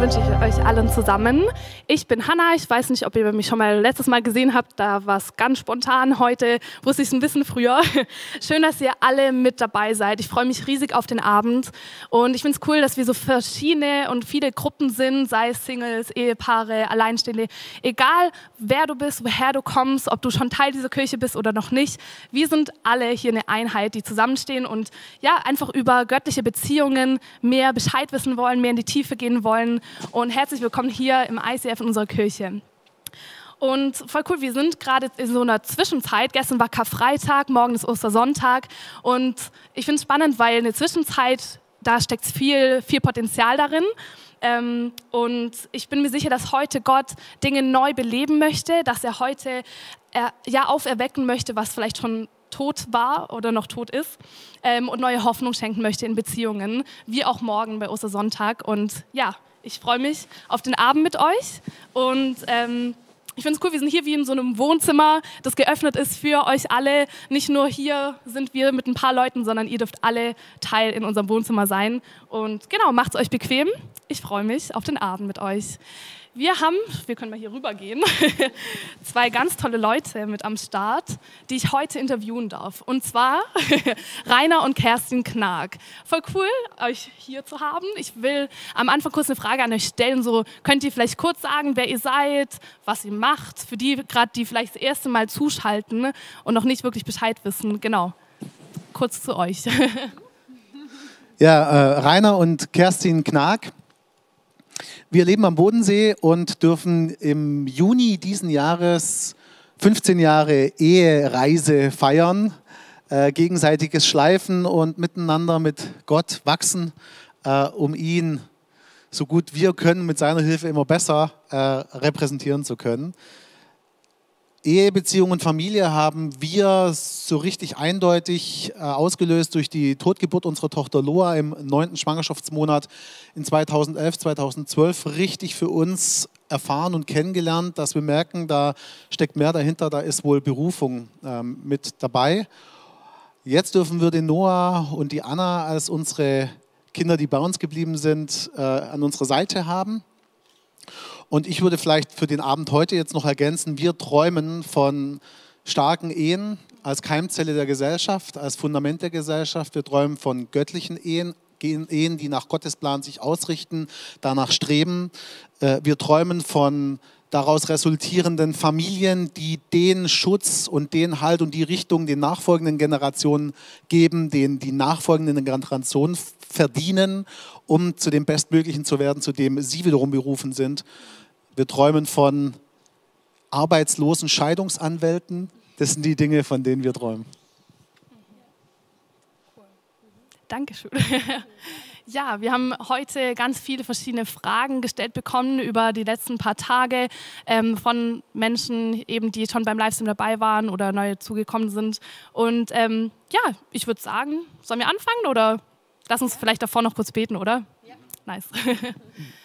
wünsche ich euch allen zusammen. Ich bin Hanna. Ich weiß nicht, ob ihr mich schon mal letztes Mal gesehen habt. Da war es ganz spontan. Heute wusste ich es ein bisschen früher. Schön, dass ihr alle mit dabei seid. Ich freue mich riesig auf den Abend. Und ich finde es cool, dass wir so verschiedene und viele Gruppen sind, sei es Singles, Ehepaare, Alleinstehende. Egal, wer du bist, woher du kommst, ob du schon Teil dieser Kirche bist oder noch nicht. Wir sind alle hier eine Einheit, die zusammenstehen und ja, einfach über göttliche Beziehungen mehr Bescheid wissen wollen, mehr in die Tiefe gehen wollen. Und herzlich willkommen hier im ICF in unserer Kirche. Und voll cool, wir sind gerade in so einer Zwischenzeit. Gestern war Karfreitag, morgen ist Ostersonntag. Und ich finde es spannend, weil in der Zwischenzeit, da steckt viel, viel Potenzial darin. Ähm, und ich bin mir sicher, dass heute Gott Dinge neu beleben möchte, dass er heute äh, ja auferwecken möchte, was vielleicht schon tot war oder noch tot ist ähm, und neue Hoffnung schenken möchte in Beziehungen, wie auch morgen bei Ostersonntag. Und ja, ich freue mich auf den Abend mit euch und ähm, ich finde es cool, wir sind hier wie in so einem Wohnzimmer, das geöffnet ist für euch alle. Nicht nur hier sind wir mit ein paar Leuten, sondern ihr dürft alle Teil in unserem Wohnzimmer sein. Und genau, macht es euch bequem. Ich freue mich auf den Abend mit euch. Wir haben, wir können mal hier rüber gehen, zwei ganz tolle Leute mit am Start, die ich heute interviewen darf. Und zwar Rainer und Kerstin Knag. Voll cool, euch hier zu haben. Ich will am Anfang kurz eine Frage an euch stellen. So könnt ihr vielleicht kurz sagen, wer ihr seid, was ihr macht, für die gerade, die vielleicht das erste Mal zuschalten und noch nicht wirklich Bescheid wissen. Genau, kurz zu euch. Ja, äh, Rainer und Kerstin Knag wir leben am Bodensee und dürfen im Juni diesen Jahres 15 Jahre Ehereise feiern, äh, gegenseitiges Schleifen und miteinander mit Gott wachsen, äh, um ihn so gut wir können, mit seiner Hilfe immer besser äh, repräsentieren zu können. Ehebeziehung und Familie haben wir so richtig eindeutig äh, ausgelöst durch die Totgeburt unserer Tochter Loa im neunten Schwangerschaftsmonat in 2011, 2012 richtig für uns erfahren und kennengelernt, dass wir merken, da steckt mehr dahinter, da ist wohl Berufung ähm, mit dabei. Jetzt dürfen wir den Noah und die Anna als unsere Kinder, die bei uns geblieben sind, äh, an unserer Seite haben. Und ich würde vielleicht für den Abend heute jetzt noch ergänzen, wir träumen von starken Ehen als Keimzelle der Gesellschaft, als Fundament der Gesellschaft. Wir träumen von göttlichen Ehen, Ehen, die nach Gottes Plan sich ausrichten, danach streben. Äh, wir träumen von daraus resultierenden Familien, die den Schutz und den Halt und die Richtung den nachfolgenden Generationen geben, den die nachfolgenden Generationen verdienen, um zu dem Bestmöglichen zu werden, zu dem sie wiederum berufen sind. Wir träumen von arbeitslosen Scheidungsanwälten. Das sind die Dinge, von denen wir träumen. Dankeschön. Ja, wir haben heute ganz viele verschiedene Fragen gestellt bekommen über die letzten paar Tage ähm, von Menschen, eben die schon beim Livestream dabei waren oder neu zugekommen sind. Und ähm, ja, ich würde sagen, sollen wir anfangen oder lass uns vielleicht davor noch kurz beten, oder? Ja. Nice.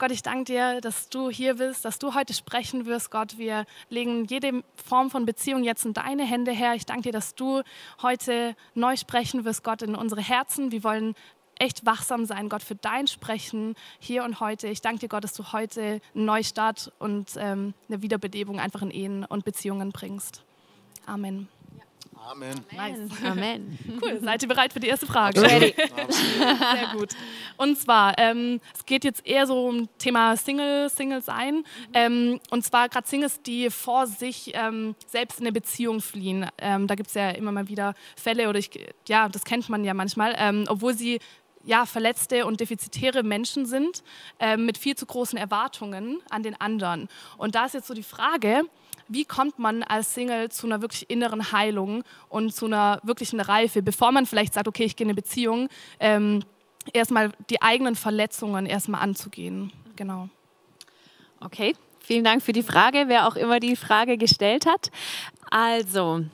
Gott, ich danke dir, dass du hier bist, dass du heute sprechen wirst, Gott. Wir legen jede Form von Beziehung jetzt in deine Hände her. Ich danke dir, dass du heute neu sprechen wirst, Gott, in unsere Herzen. Wir wollen echt wachsam sein, Gott, für dein Sprechen hier und heute. Ich danke dir, Gott, dass du heute einen Neustart und ähm, eine Wiederbelebung einfach in Ehen und Beziehungen bringst. Amen. Amen. Nice. Amen. Cool. Seid ihr bereit für die erste Frage? Ready. Sehr gut. Und zwar, ähm, es geht jetzt eher so um Thema Single, Single sein. Ähm, und zwar gerade Singles, die vor sich ähm, selbst in eine Beziehung fliehen. Ähm, da gibt es ja immer mal wieder Fälle, oder ich, ja, das kennt man ja manchmal, ähm, obwohl sie ja, verletzte und defizitäre Menschen sind, äh, mit viel zu großen Erwartungen an den anderen. Und da ist jetzt so die Frage, wie kommt man als Single zu einer wirklich inneren Heilung und zu einer wirklichen Reife, bevor man vielleicht sagt, okay, ich gehe in eine Beziehung, ähm, erstmal die eigenen Verletzungen erstmal anzugehen. Genau. Okay, vielen Dank für die Frage, wer auch immer die Frage gestellt hat. Also,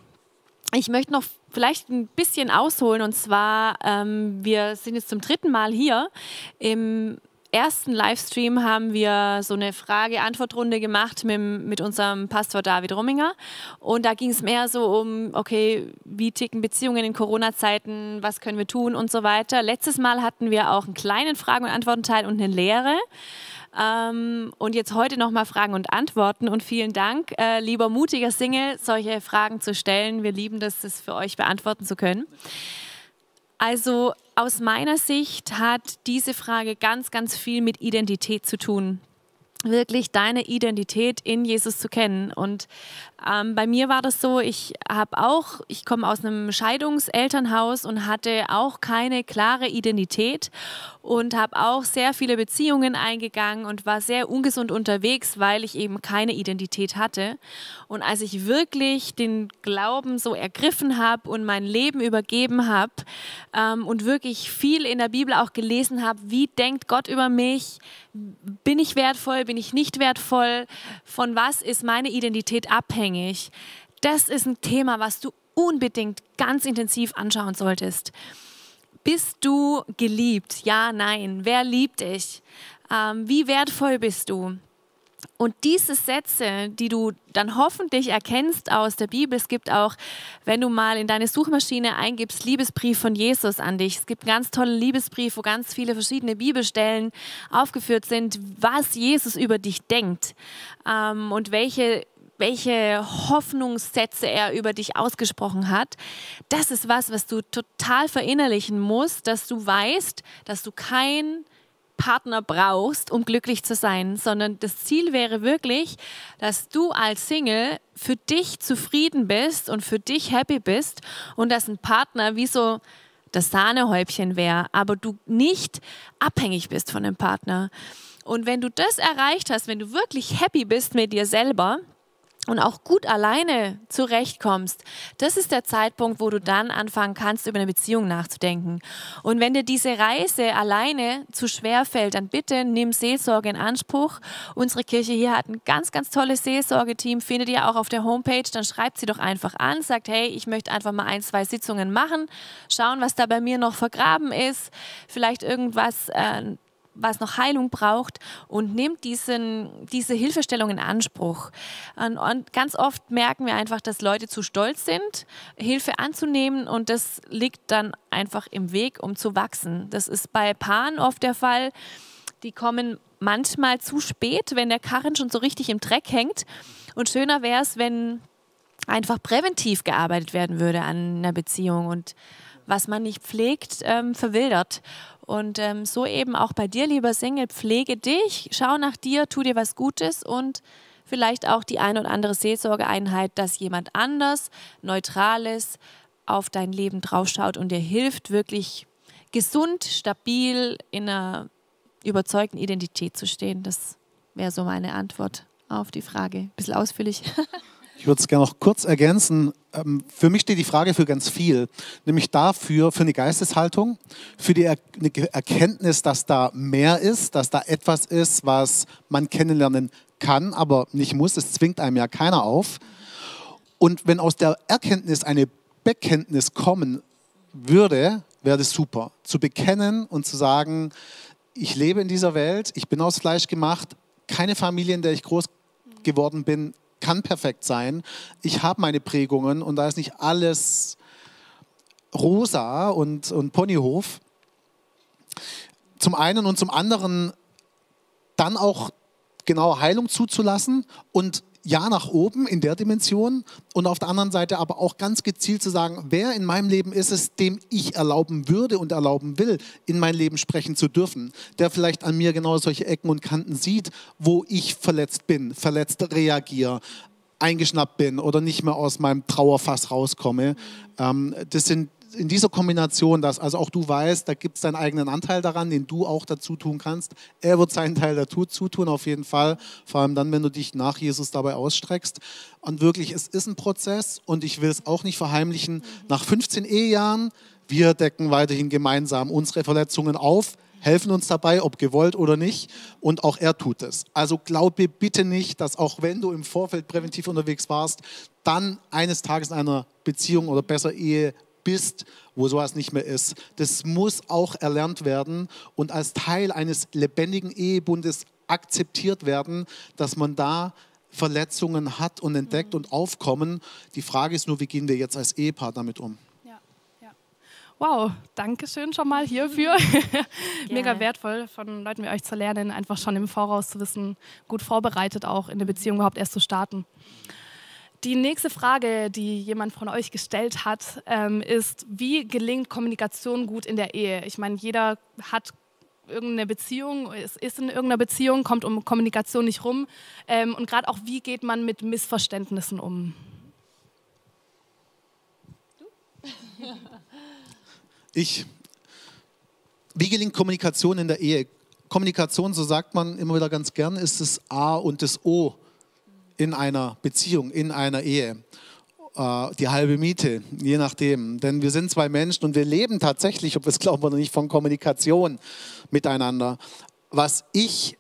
ich möchte noch vielleicht ein bisschen ausholen und zwar, ähm, wir sind jetzt zum dritten Mal hier im ersten Livestream haben wir so eine Frage-Antwort-Runde gemacht mit, mit unserem Pastor David Rumminger. Und da ging es mehr so um, okay, wie ticken Beziehungen in Corona-Zeiten, was können wir tun und so weiter. Letztes Mal hatten wir auch einen kleinen Fragen- und Antworten-Teil und eine Lehre. ähm, und jetzt heute nochmal Fragen und Antworten. Und vielen Dank, äh, lieber mutiger Single, solche Fragen zu stellen. Wir lieben das, das für euch beantworten zu können. Also aus meiner Sicht hat diese Frage ganz, ganz viel mit Identität zu tun wirklich deine Identität in Jesus zu kennen. Und ähm, bei mir war das so, ich habe auch, ich komme aus einem Scheidungselternhaus und hatte auch keine klare Identität und habe auch sehr viele Beziehungen eingegangen und war sehr ungesund unterwegs, weil ich eben keine Identität hatte. Und als ich wirklich den Glauben so ergriffen habe und mein Leben übergeben habe ähm, und wirklich viel in der Bibel auch gelesen habe, wie denkt Gott über mich, bin ich wertvoll, bin ich nicht wertvoll, von was ist meine Identität abhängig, das ist ein Thema, was du unbedingt ganz intensiv anschauen solltest. Bist du geliebt? Ja, nein. Wer liebt dich? Ähm, wie wertvoll bist du? Und diese Sätze, die du dann hoffentlich erkennst aus der Bibel, es gibt auch, wenn du mal in deine Suchmaschine eingibst, Liebesbrief von Jesus an dich. Es gibt einen ganz tollen Liebesbrief, wo ganz viele verschiedene Bibelstellen aufgeführt sind, was Jesus über dich denkt ähm, und welche welche Hoffnungssätze er über dich ausgesprochen hat. Das ist was, was du total verinnerlichen musst, dass du weißt, dass du kein Partner brauchst, um glücklich zu sein, sondern das Ziel wäre wirklich, dass du als Single für dich zufrieden bist und für dich happy bist und dass ein Partner wie so das Sahnehäubchen wäre, aber du nicht abhängig bist von dem Partner. Und wenn du das erreicht hast, wenn du wirklich happy bist mit dir selber, und auch gut alleine zurechtkommst, das ist der Zeitpunkt, wo du dann anfangen kannst, über eine Beziehung nachzudenken. Und wenn dir diese Reise alleine zu schwer fällt, dann bitte nimm Seelsorge in Anspruch. Unsere Kirche hier hat ein ganz, ganz tolles Seelsorgeteam, findet ihr auch auf der Homepage. Dann schreibt sie doch einfach an, sagt, hey, ich möchte einfach mal ein, zwei Sitzungen machen, schauen, was da bei mir noch vergraben ist, vielleicht irgendwas, äh, was noch Heilung braucht und nimmt diesen, diese Hilfestellung in Anspruch. Und, ganz oft merken wir einfach, dass Leute zu stolz sind, Hilfe anzunehmen und das liegt dann einfach im Weg, um zu wachsen. Das ist bei Paaren oft der Fall. Die kommen manchmal zu spät, wenn der Karren schon so richtig im Dreck hängt. Und schöner wäre es, wenn einfach präventiv gearbeitet werden würde an einer Beziehung und was man nicht pflegt, ähm, verwildert. Und ähm, so eben auch bei dir, lieber Single, pflege dich, schau nach dir, tu dir was Gutes und vielleicht auch die eine oder andere Seelsorgeeinheit, dass jemand anders, Neutrales auf dein Leben draufschaut und dir hilft, wirklich gesund, stabil in einer überzeugten Identität zu stehen. Das wäre so meine Antwort auf die Frage. Ein bisschen ausführlich. Ich würde es gerne noch kurz ergänzen. Ähm, für mich steht die Frage für ganz viel, nämlich dafür, für eine Geisteshaltung, für die Erkenntnis, dass da mehr ist, dass da etwas ist, was man kennenlernen kann, aber nicht muss. Es zwingt einem ja keiner auf. Und wenn aus der Erkenntnis eine Bekenntnis kommen würde, wäre das super. Zu bekennen und zu sagen, ich lebe in dieser Welt, ich bin aus Fleisch gemacht, keine Familie, in der ich groß geworden bin, kann perfekt sein. Ich habe meine Prägungen und da ist nicht alles rosa und, und Ponyhof. Zum einen und zum anderen dann auch genau Heilung zuzulassen und ja nach oben in der Dimension und auf der anderen Seite aber auch ganz gezielt zu sagen, wer in meinem Leben ist es, dem ich erlauben würde und erlauben will, in mein Leben sprechen zu dürfen, der vielleicht an mir genau solche Ecken und Kanten sieht, wo ich verletzt bin, verletzt reagiere, eingeschnappt bin oder nicht mehr aus meinem Trauerfass rauskomme. Ähm, das sind in dieser Kombination, dass also auch du weißt, da gibt es deinen eigenen Anteil daran, den du auch dazu tun kannst. Er wird seinen Teil dazu tun, auf jeden Fall. Vor allem dann, wenn du dich nach Jesus dabei ausstreckst. Und wirklich, es ist ein Prozess und ich will es auch nicht verheimlichen. Nach 15 Ehejahren, wir decken weiterhin gemeinsam unsere Verletzungen auf helfen uns dabei, ob gewollt oder nicht. Und auch er tut es. Also glaube bitte nicht, dass auch wenn du im Vorfeld präventiv unterwegs warst, dann eines Tages in einer Beziehung oder besser Ehe bist, wo sowas nicht mehr ist. Das muss auch erlernt werden und als Teil eines lebendigen Ehebundes akzeptiert werden, dass man da Verletzungen hat und entdeckt und aufkommen. Die Frage ist nur, wie gehen wir jetzt als Ehepaar damit um? Wow, danke schön schon mal hierfür. Mega wertvoll von Leuten wie euch zu lernen, einfach schon im Voraus zu wissen, gut vorbereitet auch in der Beziehung überhaupt erst zu starten. Die nächste Frage, die jemand von euch gestellt hat, ähm, ist, wie gelingt Kommunikation gut in der Ehe? Ich meine, jeder hat irgendeine Beziehung, es ist in irgendeiner Beziehung, kommt um Kommunikation nicht rum. Ähm, und gerade auch, wie geht man mit Missverständnissen um? Ich. Wie gelingt Kommunikation in der Ehe? Kommunikation, so sagt man immer wieder ganz gern, ist das A und das O in einer Beziehung, in einer Ehe. Äh, die halbe Miete, je nachdem. Denn wir sind zwei Menschen und wir leben tatsächlich, ob wir es glauben oder nicht, von Kommunikation miteinander. Was ich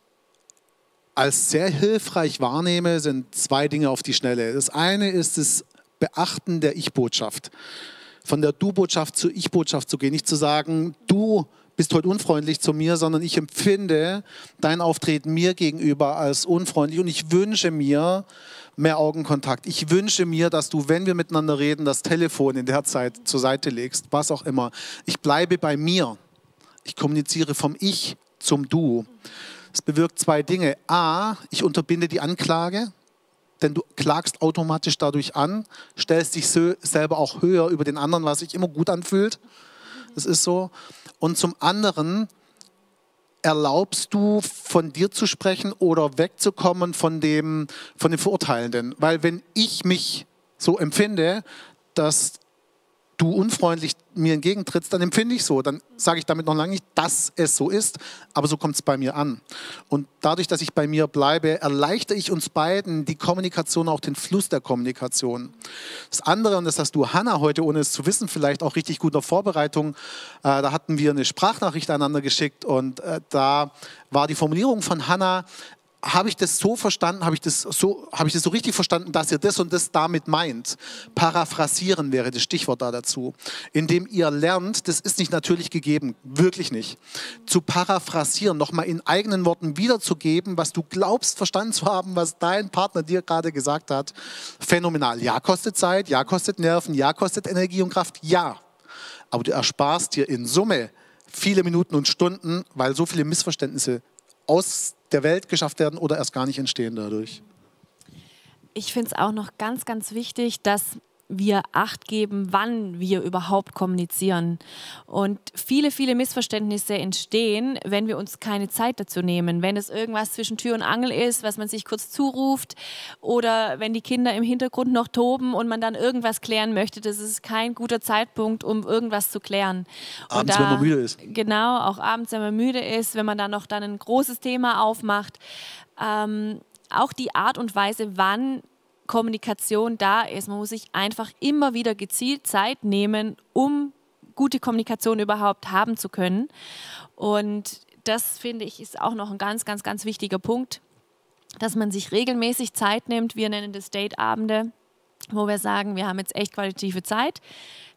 als sehr hilfreich wahrnehme, sind zwei Dinge auf die Schnelle. Das eine ist das Beachten der Ich-Botschaft. Von der Du-Botschaft zur Ich-Botschaft zu gehen. Nicht zu sagen, du bist heute unfreundlich zu mir, sondern ich empfinde dein Auftreten mir gegenüber als unfreundlich und ich wünsche mir mehr Augenkontakt. Ich wünsche mir, dass du, wenn wir miteinander reden, das Telefon in der Zeit zur Seite legst, was auch immer. Ich bleibe bei mir. Ich kommuniziere vom Ich zum Du. Es bewirkt zwei Dinge. A, ich unterbinde die Anklage, denn du klagst automatisch dadurch an, stellst dich selber auch höher über den anderen, was sich immer gut anfühlt. Das ist so. Und zum anderen erlaubst du, von dir zu sprechen oder wegzukommen von dem, von dem Verurteilenden. Weil wenn ich mich so empfinde, dass du unfreundlich mir entgegentrittst, dann empfinde ich so. Dann sage ich damit noch lange nicht, dass es so ist, aber so kommt es bei mir an. Und dadurch, dass ich bei mir bleibe, erleichtere ich uns beiden die Kommunikation, auch den Fluss der Kommunikation. Das andere, und das hast du, Hanna, heute, ohne es zu wissen, vielleicht auch richtig gut in der Vorbereitung, äh, da hatten wir eine Sprachnachricht einander geschickt und äh, da war die Formulierung von Hanna, habe ich das so verstanden, habe ich, das so, habe ich das so richtig verstanden, dass ihr das und das damit meint? Paraphrasieren wäre das Stichwort da dazu. Indem ihr lernt, das ist nicht natürlich gegeben, wirklich nicht. Zu paraphrasieren, nochmal in eigenen Worten wiederzugeben, was du glaubst verstanden zu haben, was dein Partner dir gerade gesagt hat. Phänomenal. Ja, kostet Zeit, ja, kostet Nerven, ja, kostet Energie und Kraft, ja. Aber du ersparst dir in Summe viele Minuten und Stunden, weil so viele Missverständnisse aus der Welt geschafft werden oder erst gar nicht entstehen dadurch. Ich finde es auch noch ganz, ganz wichtig, dass wir Acht geben, wann wir überhaupt kommunizieren. Und viele, viele Missverständnisse entstehen, wenn wir uns keine Zeit dazu nehmen. Wenn es irgendwas zwischen Tür und Angel ist, was man sich kurz zuruft oder wenn die Kinder im Hintergrund noch toben und man dann irgendwas klären möchte, das ist kein guter Zeitpunkt, um irgendwas zu klären. Abends, da, wenn man müde ist. Genau, auch abends, wenn man müde ist, wenn man dann noch dann ein großes Thema aufmacht. Ähm, auch die Art und Weise, wann Kommunikation da ist. Man muss sich einfach immer wieder gezielt Zeit nehmen, um gute Kommunikation überhaupt haben zu können. Und das finde ich ist auch noch ein ganz, ganz, ganz wichtiger Punkt, dass man sich regelmäßig Zeit nimmt. Wir nennen das Date-Abende, wo wir sagen, wir haben jetzt echt qualitative Zeit.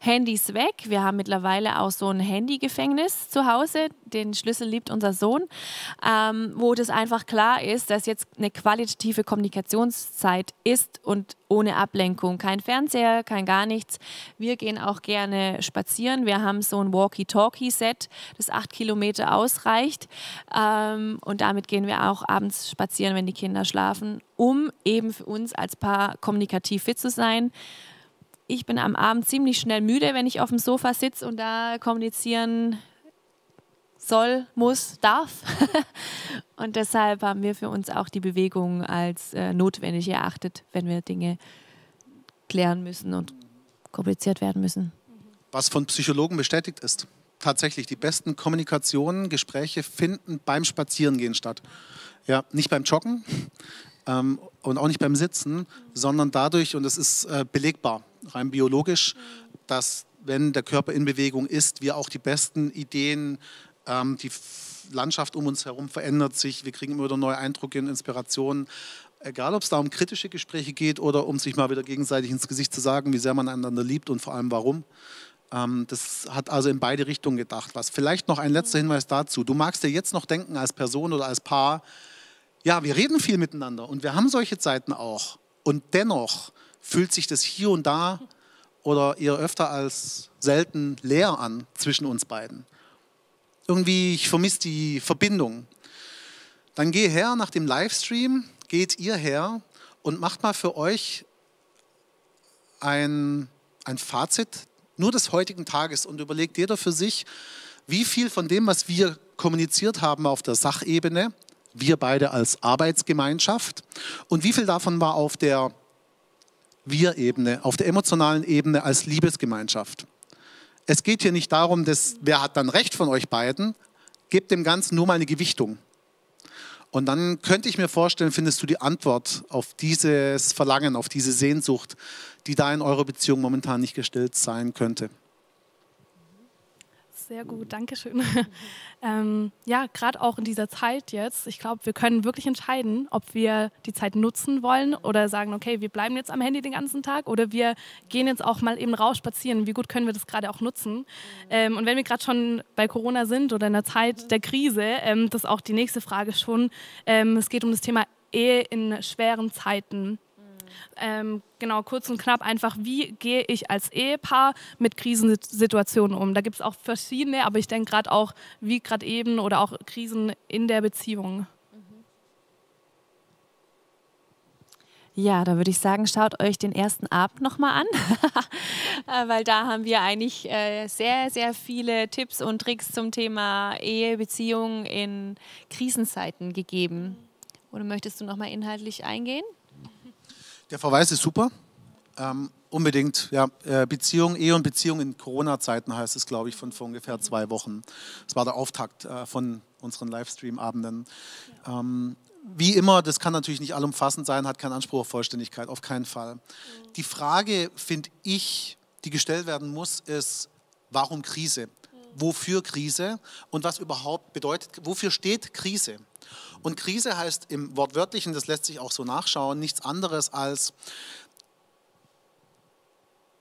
Handys weg. Wir haben mittlerweile auch so ein Handygefängnis zu Hause. Den Schlüssel liebt unser Sohn, ähm, wo das einfach klar ist, dass jetzt eine qualitative Kommunikationszeit ist und ohne Ablenkung. Kein Fernseher, kein gar nichts. Wir gehen auch gerne spazieren. Wir haben so ein Walkie-Talkie-Set, das acht Kilometer ausreicht. Ähm, und damit gehen wir auch abends spazieren, wenn die Kinder schlafen, um eben für uns als Paar kommunikativ fit zu sein ich bin am Abend ziemlich schnell müde, wenn ich auf dem Sofa sitze und da kommunizieren soll, muss, darf. und deshalb haben wir für uns auch die Bewegung als äh, notwendig erachtet, wenn wir Dinge klären müssen und kompliziert werden müssen. Was von Psychologen bestätigt ist. Tatsächlich, die besten Kommunikationen, Gespräche finden beim Spazierengehen statt. Ja, nicht beim Joggen ähm, und auch nicht beim Sitzen, sondern dadurch, und das ist äh, belegbar, rein biologisch, dass wenn der Körper in Bewegung ist, wir auch die besten Ideen, ähm, die Landschaft um uns herum verändert sich, wir kriegen immer wieder neue Eindrücke und Inspirationen. Egal, ob es da um kritische Gespräche geht oder um sich mal wieder gegenseitig ins Gesicht zu sagen, wie sehr man einander liebt und vor allem warum. Ähm, das hat also in beide Richtungen gedacht. Was vielleicht noch ein letzter Hinweis dazu. Du magst dir jetzt noch denken als Person oder als Paar, ja, wir reden viel miteinander und wir haben solche Zeiten auch. Und dennoch fühlt sich das hier und da oder eher öfter als selten leer an zwischen uns beiden. Irgendwie, ich vermisse die Verbindung. Dann geh her nach dem Livestream, geht ihr her und macht mal für euch ein, ein Fazit nur des heutigen Tages und überlegt jeder für sich, wie viel von dem, was wir kommuniziert haben auf der Sachebene, wir beide als Arbeitsgemeinschaft, und wie viel davon war auf der Wir-Ebene, auf der emotionalen Ebene als Liebesgemeinschaft. Es geht hier nicht darum, dass, wer hat dann recht von euch beiden, gebt dem Ganzen nur mal eine Gewichtung. Und dann könnte ich mir vorstellen, findest du die Antwort auf dieses Verlangen, auf diese Sehnsucht, die da in eurer Beziehung momentan nicht gestillt sein könnte. Sehr gut, danke schön. ähm, ja, gerade auch in dieser Zeit jetzt, ich glaube, wir können wirklich entscheiden, ob wir die Zeit nutzen wollen oder sagen, okay, wir bleiben jetzt am Handy den ganzen Tag oder wir gehen jetzt auch mal eben raus spazieren. Wie gut können wir das gerade auch nutzen? Ähm, und wenn wir gerade schon bei Corona sind oder in der Zeit der Krise, ähm, das ist auch die nächste Frage schon. Ähm, es geht um das Thema Ehe in schweren Zeiten. Ähm, genau, kurz und knapp einfach, wie gehe ich als Ehepaar mit Krisensituationen um? Da gibt es auch verschiedene, aber ich denke gerade auch, wie gerade eben oder auch Krisen in der Beziehung. Ja, da würde ich sagen, schaut euch den ersten Abend nochmal an, äh, weil da haben wir eigentlich äh, sehr, sehr viele Tipps und Tricks zum Thema Ehe, Beziehung in Krisenzeiten gegeben. Oder möchtest du nochmal inhaltlich eingehen? Der Verweis ist super. Ähm, unbedingt, ja, äh, Beziehung, Ehe und Beziehung in Corona-Zeiten heißt es, glaube ich, von vor ungefähr zwei Wochen. Das war der Auftakt äh, von unseren Livestream-Abenden. Ja. Ähm, wie immer, das kann natürlich nicht allumfassend sein, hat keinen Anspruch auf Vollständigkeit, auf keinen Fall. Mhm. Die Frage, finde ich, die gestellt werden muss, ist, warum Krise? Mhm. Wofür Krise? Und was überhaupt bedeutet, wofür steht Krise? Und Krise heißt im Wortwörtlichen, das lässt sich auch so nachschauen, nichts anderes als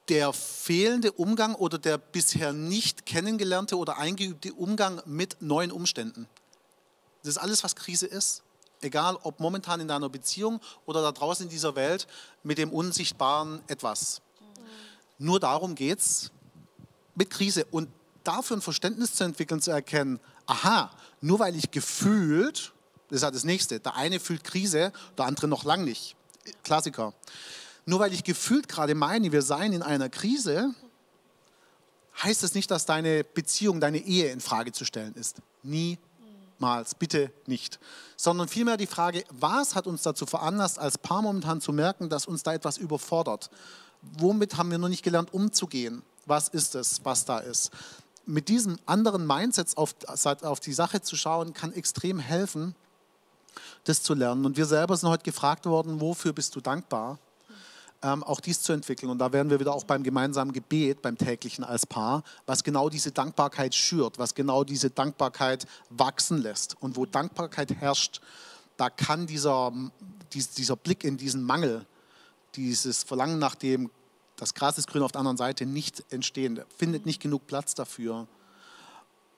der fehlende Umgang oder der bisher nicht kennengelernte oder eingeübte Umgang mit neuen Umständen. Das ist alles, was Krise ist. Egal, ob momentan in deiner Beziehung oder da draußen in dieser Welt mit dem unsichtbaren etwas. Nur darum geht es mit Krise. Und dafür ein Verständnis zu entwickeln, zu erkennen, aha, nur weil ich gefühlt das ist halt das Nächste. Der eine fühlt Krise, der andere noch lang nicht. Klassiker. Nur weil ich gefühlt gerade meine, wir seien in einer Krise, heißt das nicht, dass deine Beziehung, deine Ehe in Frage zu stellen ist. Niemals, bitte nicht. Sondern vielmehr die Frage, was hat uns dazu veranlasst, als Paar momentan zu merken, dass uns da etwas überfordert? Womit haben wir noch nicht gelernt, umzugehen? Was ist es, was da ist? Mit diesem anderen Mindset auf, auf die Sache zu schauen, kann extrem helfen, das zu lernen. Und wir selber sind heute gefragt worden, wofür bist du dankbar? Ähm, auch dies zu entwickeln. Und da werden wir wieder auch beim gemeinsamen Gebet, beim täglichen als Paar, was genau diese Dankbarkeit schürt, was genau diese Dankbarkeit wachsen lässt. Und wo Dankbarkeit herrscht, da kann dieser, dieser Blick in diesen Mangel, dieses Verlangen nach dem, das Gras ist grün auf der anderen Seite, nicht entstehen. Findet nicht genug Platz dafür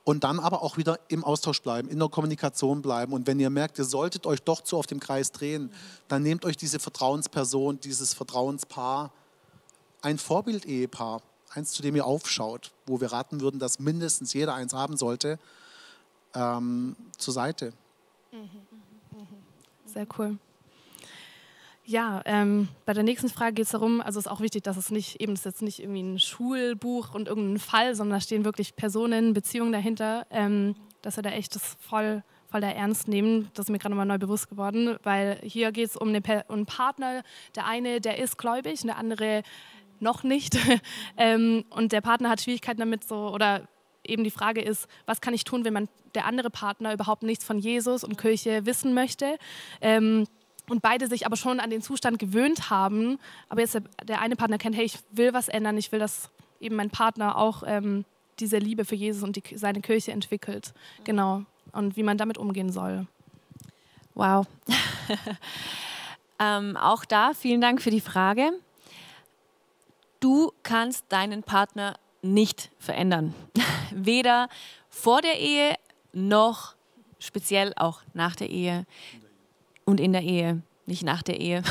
und dann aber auch wieder im Austausch bleiben, in der Kommunikation bleiben. Und wenn ihr merkt, ihr solltet euch doch zu auf dem Kreis drehen, dann nehmt euch diese Vertrauensperson, dieses Vertrauenspaar, ein Vorbild-Ehepaar, eins, zu dem ihr aufschaut, wo wir raten würden, dass mindestens jeder eins haben sollte, ähm, zur Seite. Sehr cool. Ja, ähm, bei der nächsten Frage geht es darum, also es ist auch wichtig, dass es nicht, eben ist jetzt nicht irgendwie ein Schulbuch und irgendein Fall, sondern da stehen wirklich Personen, Beziehungen dahinter, ähm, dass wir da echt das voll, voll da ernst nehmen. Das ist mir gerade mal neu bewusst geworden, weil hier geht es um, um einen Partner. Der eine, der ist gläubig der andere noch nicht. ähm, und der Partner hat Schwierigkeiten damit so, oder eben die Frage ist, was kann ich tun, wenn man der andere Partner überhaupt nichts von Jesus und Kirche wissen möchte? Ähm, und beide sich aber schon an den Zustand gewöhnt haben, aber jetzt der, eine Partner kennt, hey, ich will was ändern, ich will, dass eben mein Partner auch ähm, diese Liebe für Jesus und die, seine Kirche entwickelt. Genau. Und wie man damit umgehen soll. Wow. ähm, auch da vielen Dank für die Frage. Du kannst deinen Partner nicht verändern. Weder vor der Ehe noch speziell auch nach der Ehe. Und in der Ehe, nicht nach der Ehe,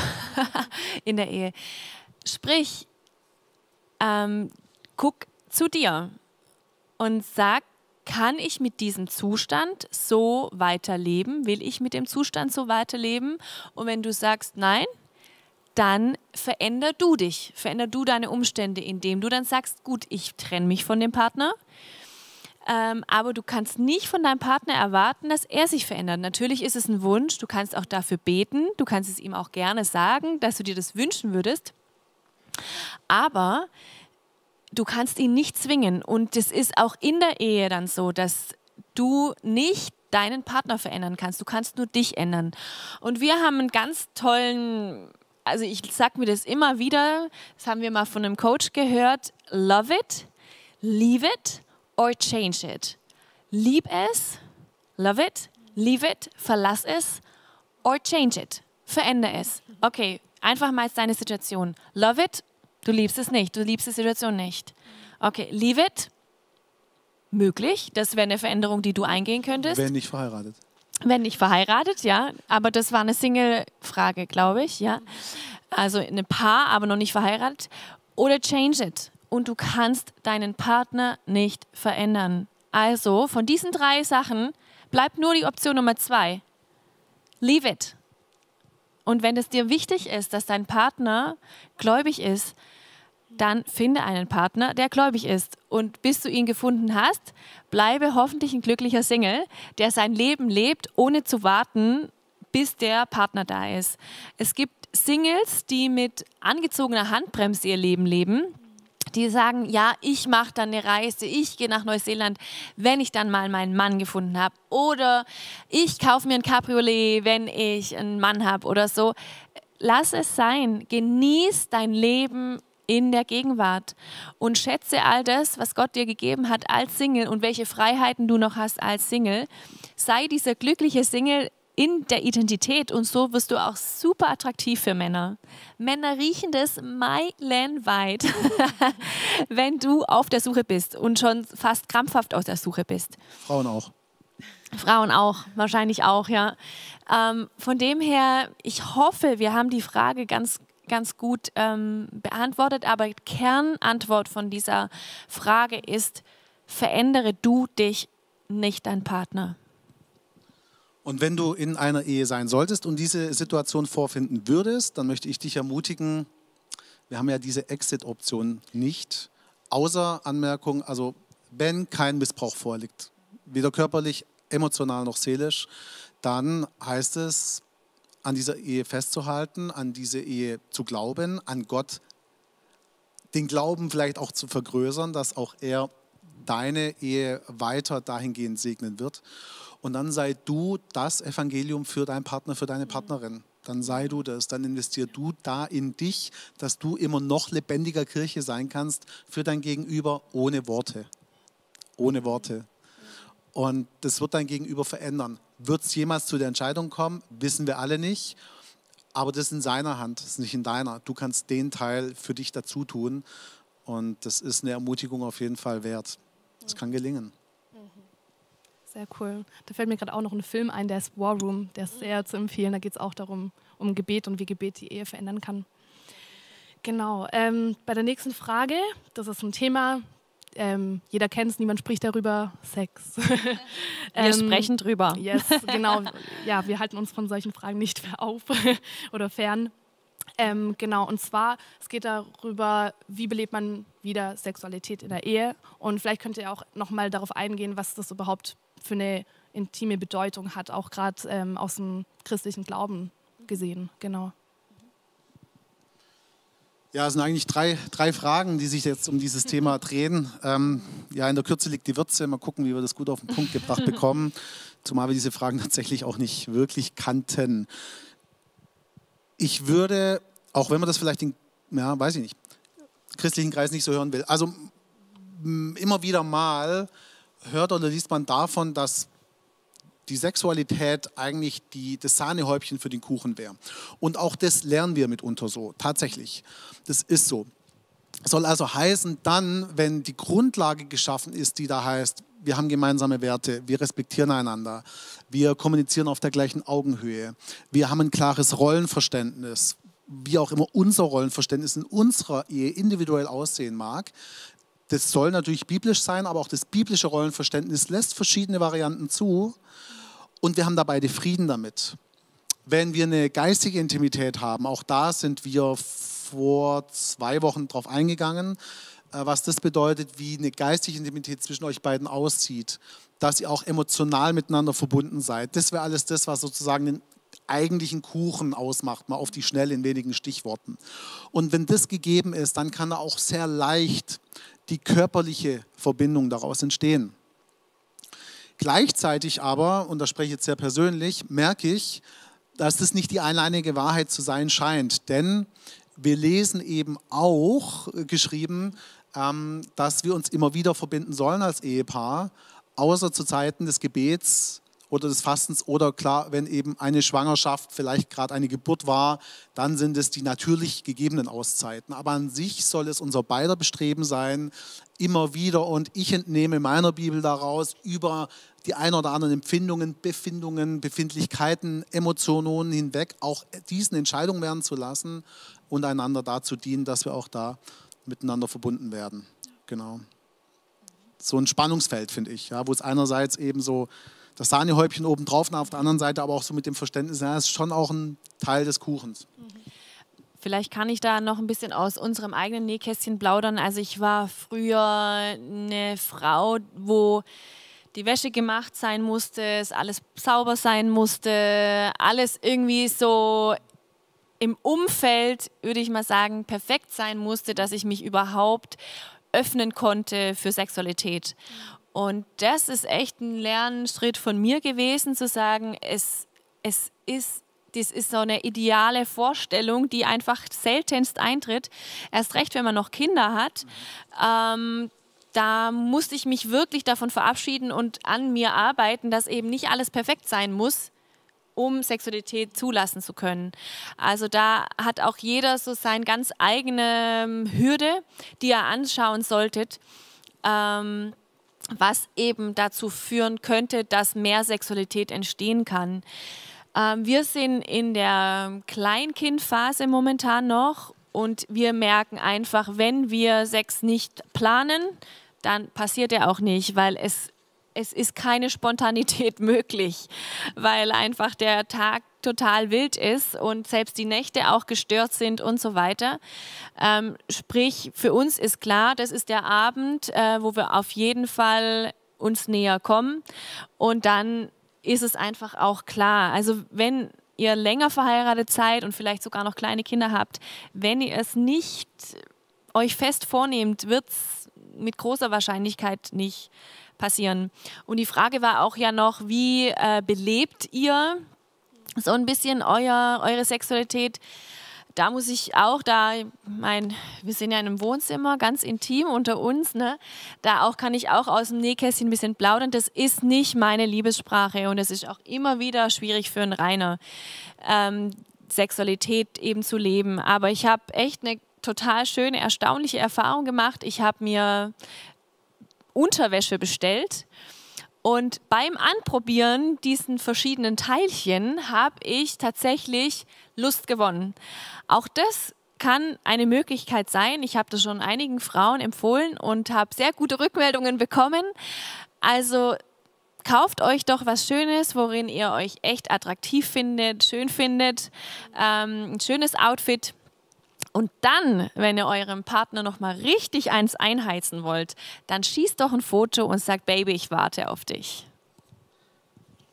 in der Ehe. Sprich, ähm, guck zu dir und sag, kann ich mit diesem Zustand so weiterleben? Will ich mit dem Zustand so weiterleben? Und wenn du sagst nein, dann veränder du dich, veränder du deine Umstände, indem du dann sagst, gut, ich trenne mich von dem Partner. Ähm, aber du kannst nicht von deinem Partner erwarten, dass er sich verändert. Natürlich ist es ein Wunsch, du kannst auch dafür beten, du kannst es ihm auch gerne sagen, dass du dir das wünschen würdest. Aber du kannst ihn nicht zwingen. Und es ist auch in der Ehe dann so, dass du nicht deinen Partner verändern kannst. Du kannst nur dich ändern. Und wir haben einen ganz tollen, also ich sage mir das immer wieder, das haben wir mal von einem Coach gehört, love it, leave it or change it. Lieb es, love it, leave it, verlass es or change it. Veränder es. Okay, einfach mal deine Situation. Love it Du liebst es nicht, du liebst die Situation nicht. Okay, leave it. Möglich, das wäre eine Veränderung, die du eingehen könntest. Wenn nicht verheiratet. Wenn nicht verheiratet, ja. Aber das war eine Single-Frage, glaube ich, ja. Also ein Paar, aber noch nicht verheiratet. Oder change it. Und du kannst deinen Partner nicht verändern. Also von diesen drei Sachen bleibt nur die Option Nummer zwei. Leave it. Und wenn es dir wichtig ist, dass dein Partner gläubig ist, dann finde einen Partner, der gläubig ist. Und bis du ihn gefunden hast, bleibe hoffentlich ein glücklicher Single, der sein Leben lebt, ohne zu warten, bis der Partner da ist. Es gibt Singles, die mit angezogener Handbremse ihr Leben leben die sagen, ja, ich mache dann eine Reise, ich gehe nach Neuseeland, wenn ich dann mal meinen Mann gefunden habe. Oder ich kaufe mir ein Cabriolet, wenn ich einen Mann habe oder so. Lass es sein. Genieß dein Leben in der Gegenwart und schätze all das, was Gott dir gegeben hat als Single und welche Freiheiten du noch hast als Single. Sei dieser glückliche Single, in der Identität und so wirst du auch super attraktiv für Männer. Männer riechen das meilenweit, wenn du auf der Suche bist und schon fast krampfhaft auf der Suche bist. Frauen auch. Frauen auch, wahrscheinlich auch, ja. Ähm, von dem her, ich hoffe, wir haben die Frage ganz, ganz gut ähm, beantwortet, aber Kernantwort von dieser Frage ist, verändere du dich, nicht dein Partner. Und wenn du in einer Ehe sein solltest und diese Situation vorfinden würdest, dann möchte ich dich ermutigen, wir haben ja diese Exit-Option nicht, außer Anmerkung, also wenn kein Missbrauch vorliegt, weder körperlich, emotional noch seelisch, dann heißt es, an dieser Ehe festzuhalten, an diese Ehe zu glauben, an Gott den Glauben vielleicht auch zu vergrößern, dass auch er deine Ehe weiter dahingehend segnen wird und dann sei du das Evangelium für deinen Partner, für deine Partnerin. Dann sei du das, dann investier du da in dich, dass du immer noch lebendiger Kirche sein kannst für dein Gegenüber ohne Worte. Ohne Worte. Und das wird dein Gegenüber verändern. Wird es jemals zu der Entscheidung kommen? Wissen wir alle nicht. Aber das ist in seiner Hand, das ist nicht in deiner. Du kannst den Teil für dich dazu tun. Und das ist eine Ermutigung auf jeden Fall wert. Das kann gelingen. Sehr cool. Da fällt mir gerade auch noch ein Film ein, der ist War Room, der ist sehr zu empfehlen. Da geht es auch darum, um Gebet und wie Gebet die Ehe verändern kann. Genau. Ähm, bei der nächsten Frage, das ist ein Thema, ähm, jeder kennt es, niemand spricht darüber, Sex. wir ähm, sprechen drüber. Yes, genau. Ja, wir halten uns von solchen Fragen nicht auf oder fern. Ähm, genau, und zwar, es geht darüber, wie belebt man wieder Sexualität in der Ehe. Und vielleicht könnt ihr auch nochmal darauf eingehen, was das überhaupt für eine intime Bedeutung hat, auch gerade ähm, aus dem christlichen Glauben gesehen. Genau. Ja, es sind eigentlich drei, drei Fragen, die sich jetzt um dieses Thema drehen. Ähm, ja, in der Kürze liegt die Würze. Mal gucken, wie wir das gut auf den Punkt gebracht bekommen. Zumal wir diese Fragen tatsächlich auch nicht wirklich kannten. Ich würde, auch wenn man das vielleicht in, ja, weiß ich nicht, christlichen Kreis nicht so hören will, also immer wieder mal hört oder liest man davon, dass die Sexualität eigentlich die, das Sahnehäubchen für den Kuchen wäre. Und auch das lernen wir mitunter so, tatsächlich. Das ist so. Soll also heißen, dann, wenn die Grundlage geschaffen ist, die da heißt, wir haben gemeinsame Werte, wir respektieren einander, wir kommunizieren auf der gleichen Augenhöhe, wir haben ein klares Rollenverständnis, wie auch immer unser Rollenverständnis in unserer Ehe individuell aussehen mag. Das soll natürlich biblisch sein, aber auch das biblische Rollenverständnis lässt verschiedene Varianten zu und wir haben da beide Frieden damit. Wenn wir eine geistige Intimität haben, auch da sind wir vor zwei Wochen drauf eingegangen, äh, was das bedeutet, wie eine geistige Intimität zwischen euch beiden aussieht, dass ihr auch emotional miteinander verbunden seid. Das wäre alles das, was sozusagen den eigentlichen Kuchen ausmacht, mal auf die Schnelle in wenigen Stichworten. Und wenn das gegeben ist, dann kann da auch sehr leicht die körperliche Verbindung daraus entstehen. Gleichzeitig aber, und da spreche ich jetzt sehr persönlich, merke ich, dass das nicht die alleinige Wahrheit zu sein scheint. Denn wir lesen eben auch geschrieben, ähm, dass wir uns immer wieder verbinden sollen als Ehepaar, außer zu Zeiten des Gebets oder des Fastens oder klar, wenn eben eine Schwangerschaft, vielleicht gerade eine Geburt war, dann sind es die natürlich gegebenen Auszeiten. Aber an sich soll es unser beider Bestreben sein, immer wieder, und ich entnehme meiner Bibel daraus, über die ein oder anderen Empfindungen, Befindungen, Befindlichkeiten, Emotionen hinweg auch diesen Entscheidungen werden zu lassen und einander dazu dienen, dass wir auch da miteinander verbunden werden. Genau. So ein Spannungsfeld, finde ich, ja, wo es einerseits eben so das Sahnehäubchen oben drauf auf der anderen Seite aber auch so mit dem Verständnis, ja, es ist schon auch ein Teil des Kuchens. Vielleicht kann ich da noch ein bisschen aus unserem eigenen Nähkästchen plaudern. Also ich war früher eine Frau, wo die Wäsche gemacht sein musste, es alles sauber sein musste, alles irgendwie so im Umfeld, würde ich mal sagen, perfekt sein musste, dass ich mich überhaupt öffnen konnte für Sexualität. Und das ist echt ein Lernschritt von mir gewesen, zu sagen, es, es ist, das ist so eine ideale Vorstellung, die einfach seltenst eintritt. Erst recht, wenn man noch Kinder hat. Ähm, da musste ich mich wirklich davon verabschieden und an mir arbeiten, dass eben nicht alles perfekt sein muss, um Sexualität zulassen zu können. Also da hat auch jeder so seine ganz eigene ähm, Hürde, die er anschauen sollte. Ähm, was eben dazu führen könnte, dass mehr Sexualität entstehen kann. Ähm, wir sind in der Kleinkindphase momentan noch und wir merken einfach, wenn wir Sex nicht planen, dann passiert er auch nicht, weil es, es ist keine Spontanität möglich, weil einfach der Tag total wild ist und selbst die Nächte auch gestört sind und so weiter. Ähm, sprich, für uns ist klar, das ist der Abend, äh, wo wir auf jeden Fall uns näher kommen und dann ist es einfach auch klar. Also wenn ihr länger verheiratet seid und vielleicht sogar noch kleine Kinder habt, wenn ihr es nicht euch fest vornehmt, wird es mit großer Wahrscheinlichkeit nicht passieren. Und die Frage war auch ja noch, wie äh, belebt ihr so ein bisschen euer, eure Sexualität? Da muss ich auch, da, mein, wir sind ja in einem Wohnzimmer, ganz intim unter uns, ne? da auch kann ich auch aus dem Nähkästchen ein bisschen plaudern. Das ist nicht meine Liebessprache und es ist auch immer wieder schwierig für einen Rainer, ähm, Sexualität eben zu leben. Aber ich habe echt eine total schöne, erstaunliche Erfahrung gemacht. Ich habe mir Unterwäsche bestellt. Und beim Anprobieren diesen verschiedenen Teilchen habe ich tatsächlich Lust gewonnen. Auch das kann eine Möglichkeit sein. Ich habe das schon einigen Frauen empfohlen und habe sehr gute Rückmeldungen bekommen. Also kauft euch doch was Schönes, worin ihr euch echt attraktiv findet, schön findet, ähm, ein schönes Outfit und dann, wenn ihr eurem Partner noch mal richtig eins einheizen wollt, dann schießt doch ein Foto und sagt, Baby, ich warte auf dich.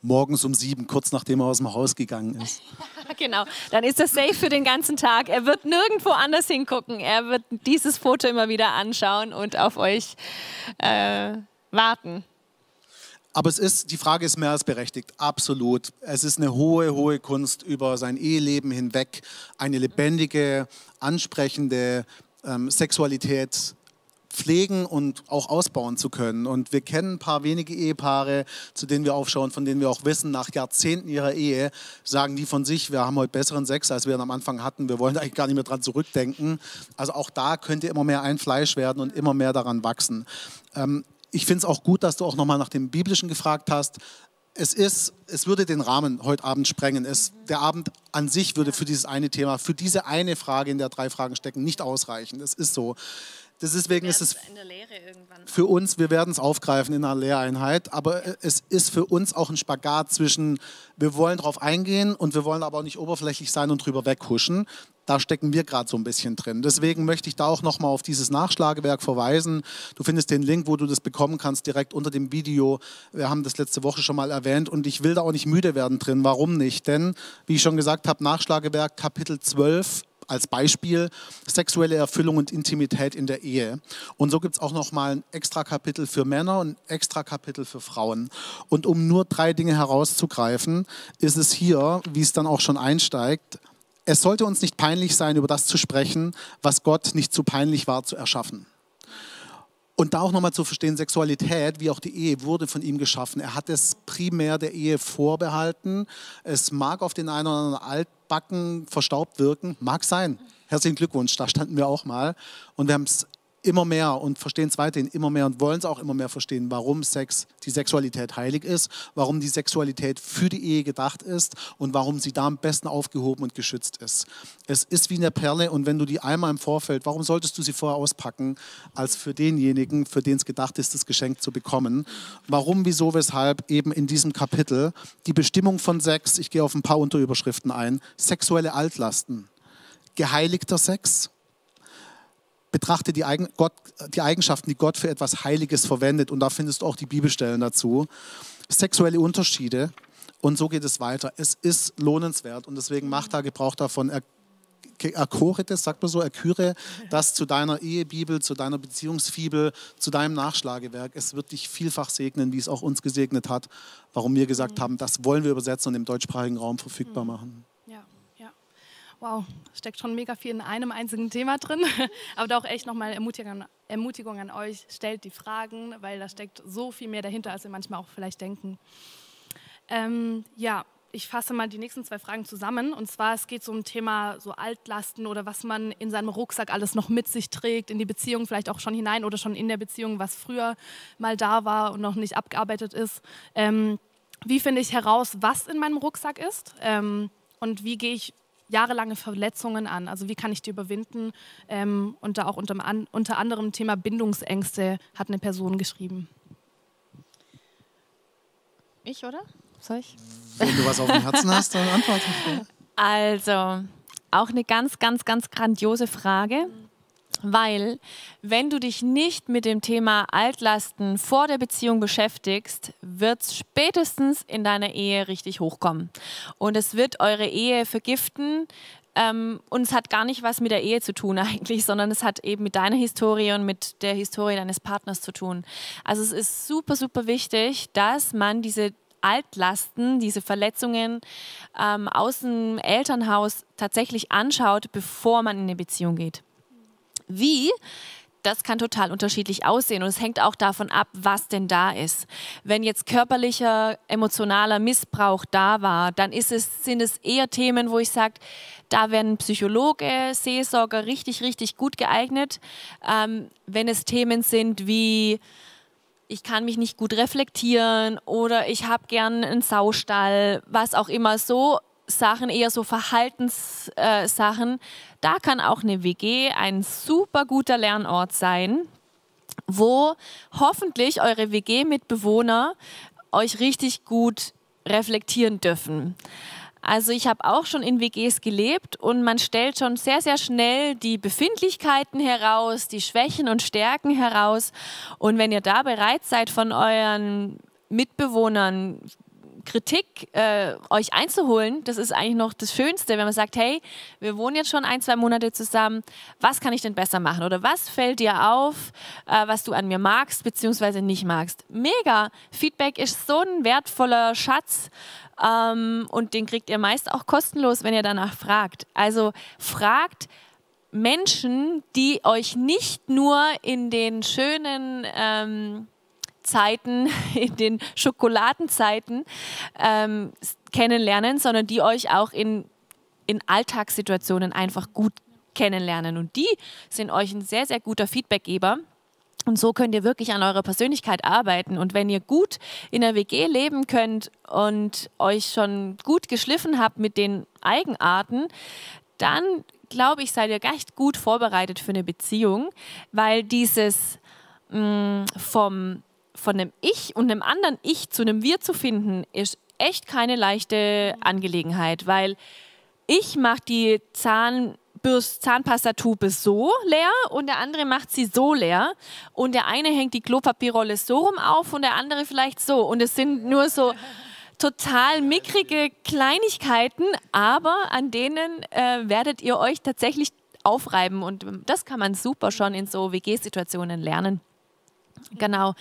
Morgens um sieben, kurz nachdem er aus dem Haus gegangen ist. genau, dann ist er safe für den ganzen Tag. Er wird nirgendwo anders hingucken. Er wird dieses Foto immer wieder anschauen und auf euch äh, warten. Aber es ist, die Frage ist mehr als berechtigt, absolut. Es ist eine hohe, hohe Kunst, über sein Eheleben hinweg eine lebendige, ansprechende ähm, Sexualität pflegen und auch ausbauen zu können. Und wir kennen ein paar wenige Ehepaare, zu denen wir aufschauen, von denen wir auch wissen, nach Jahrzehnten ihrer Ehe sagen die von sich, wir haben heute besseren Sex, als wir ihn am Anfang hatten. Wir wollen eigentlich gar nicht mehr dran zurückdenken. Also auch da könnt ihr immer mehr ein Fleisch werden und immer mehr daran wachsen. Ähm, ich finde es auch gut, dass du auch nochmal nach dem Biblischen gefragt hast. es ist, es würde den Rahmen heute Abend sprengen. Es, der Abend an sich würde für dieses eine Thema, für diese eine Frage in der drei Fragen stecken, nicht ausreichen. Das ist so. Deswegen ist es für uns, wir werden es aufgreifen in einer Lehreinheit, aber es ist für uns auch ein Spagat zwischen, wir wollen darauf eingehen und wir wollen aber auch nicht oberflächlich sein und drüber weghuschen. Da stecken wir gerade so ein bisschen drin. Deswegen möchte ich da auch nochmal auf dieses Nachschlagewerk verweisen. Du findest den Link, wo du das bekommen kannst, direkt unter dem Video. Wir haben das letzte Woche schon mal erwähnt und ich will da auch nicht müde werden drin. Warum nicht? Denn, wie ich schon gesagt habe, Nachschlagewerk Kapitel 12 als Beispiel sexuelle Erfüllung und Intimität in der Ehe. Und so gibt es auch noch mal ein extra Kapitel für Männer und ein extra Kapitel für Frauen. Und um nur drei Dinge herauszugreifen, ist es hier, wie es dann auch schon einsteigt, es sollte uns nicht peinlich sein, über das zu sprechen, was Gott nicht zu peinlich war zu erschaffen. Und da auch nochmal zu verstehen, Sexualität, wie auch die Ehe, wurde von ihm geschaffen. Er hat es primär der Ehe vorbehalten. Es mag auf den einen oder anderen Altbacken verstaubt wirken, mag sein. Herzlichen Glückwunsch, da standen wir auch mal. Und wir haben es immer mehr und verstehen es weiterhin immer mehr und wollen es auch immer mehr verstehen, warum Sex, die Sexualität heilig ist, warum die Sexualität für die Ehe gedacht ist und warum sie da am besten aufgehoben und geschützt ist. Es ist wie eine Perle und wenn du die einmal im Vorfeld, warum solltest du sie vorher auspacken, als für denjenigen, für den es gedacht ist, das Geschenk zu bekommen? Warum, wieso, weshalb eben in diesem Kapitel die Bestimmung von Sex, ich gehe auf ein paar Unterüberschriften ein, sexuelle Altlasten, geheiligter Sex, betrachte die, Eigen, Gott, die Eigenschaften, die Gott für etwas Heiliges verwendet. Und da findest du auch die Bibelstellen dazu. Sexuelle Unterschiede. Und so geht es weiter. Es ist lohnenswert. Und deswegen mach da Gebrauch davon. Erkore das, sagt man so, erküre das zu deiner Ehebibel, zu deiner Beziehungsfibel, zu deinem Nachschlagewerk. Es wird dich vielfach segnen, wie es auch uns gesegnet hat. Warum wir gesagt haben, das wollen wir übersetzen und im deutschsprachigen Raum verfügbar machen. Wow, steckt schon mega viel in einem einzigen Thema drin. Aber da auch echt nochmal Ermutigung, Ermutigung an euch. Stellt die Fragen, weil da steckt so viel mehr dahinter, als wir manchmal auch vielleicht denken. Ähm, ja, ich fasse mal die nächsten zwei Fragen zusammen. Und zwar, es geht so um Thema so Altlasten oder was man in seinem Rucksack alles noch mit sich trägt, in die Beziehung vielleicht auch schon hinein oder schon in der Beziehung, was früher mal da war und noch nicht abgearbeitet ist. Ähm, wie finde ich heraus, was in meinem Rucksack ist? Ähm, und wie gehe ich jahrelange Verletzungen an. Also wie kann ich die überwinden? Ähm, und da auch unter, an, unter anderem Thema Bindungsängste hat eine Person geschrieben. Ich, oder? Soll ich? Wenn du was auf dem Herzen hast, dann antworte ich. Also, auch eine ganz, ganz, ganz grandiose Frage. Weil, wenn du dich nicht mit dem Thema Altlasten vor der Beziehung beschäftigst, wird es spätestens in deiner Ehe richtig hochkommen. Und es wird eure Ehe vergiften. Ähm, und es hat gar nicht was mit der Ehe zu tun eigentlich, sondern es hat eben mit deiner Historie und mit der Historie deines Partners zu tun. Also es ist super, super wichtig, dass man diese Altlasten, diese Verletzungen ähm, aus dem Elternhaus tatsächlich anschaut, bevor man in eine Beziehung geht. Wie? Das kann total unterschiedlich aussehen und es hängt auch davon ab, was denn da ist. Wenn jetzt körperlicher, emotionaler Missbrauch da war, dann es, sind es eher Themen, wo ich sage, da werden Psychologe, Seelsorger richtig, richtig gut geeignet. Ähm, wenn es Themen sind wie, ich kann mich nicht gut reflektieren oder ich habe gern einen Saustall, was auch immer so Sachen, eher so Verhaltenssachen, äh, da kann auch eine WG ein super guter Lernort sein, wo hoffentlich eure WG-Mitbewohner euch richtig gut reflektieren dürfen. Also ich habe auch schon in WGs gelebt und man stellt schon sehr, sehr schnell die Befindlichkeiten heraus, die Schwächen und Stärken heraus. Und wenn ihr da bereit seid, von euren Mitbewohnern Kritik äh, euch einzuholen, das ist eigentlich noch das Schönste, wenn man sagt, hey, wir wohnen jetzt schon ein, zwei Monate zusammen, was kann ich denn besser machen? Oder was fällt dir auf, äh, was du an mir magst, beziehungsweise nicht magst? Mega! Feedback ist so ein wertvoller Schatz ähm, und den kriegt ihr meist auch kostenlos, wenn ihr danach fragt. Also fragt, Menschen, die euch nicht nur in den schönen ähm, Zeiten, in den Schokoladenzeiten ähm, kennenlernen, sondern die euch auch in, in Alltagssituationen einfach gut kennenlernen. Und die sind euch ein sehr, sehr guter Feedbackgeber. Und so könnt ihr wirklich an eurer Persönlichkeit arbeiten. Und wenn ihr gut in der WG leben könnt und euch schon gut geschliffen habt mit den Eigenarten, dann glaube ich, seid ihr echt gut vorbereitet für eine Beziehung, weil dieses mh, mm, vom, von einem Ich und einem anderen Ich zu einem Wir zu finden, ist echt keine leichte Angelegenheit, weil ich mache die Zahn Zahnpastatube so leer und der andere macht sie so leer. Und der eine hängt die Klopapierrolle so rum auf und der andere vielleicht so. Und es sind nur so total mickrige Kleinigkeiten, aber an denen äh, werdet ihr euch tatsächlich aufreiben. Und das kann man super schon in so WG-Situationen lernen. Genau.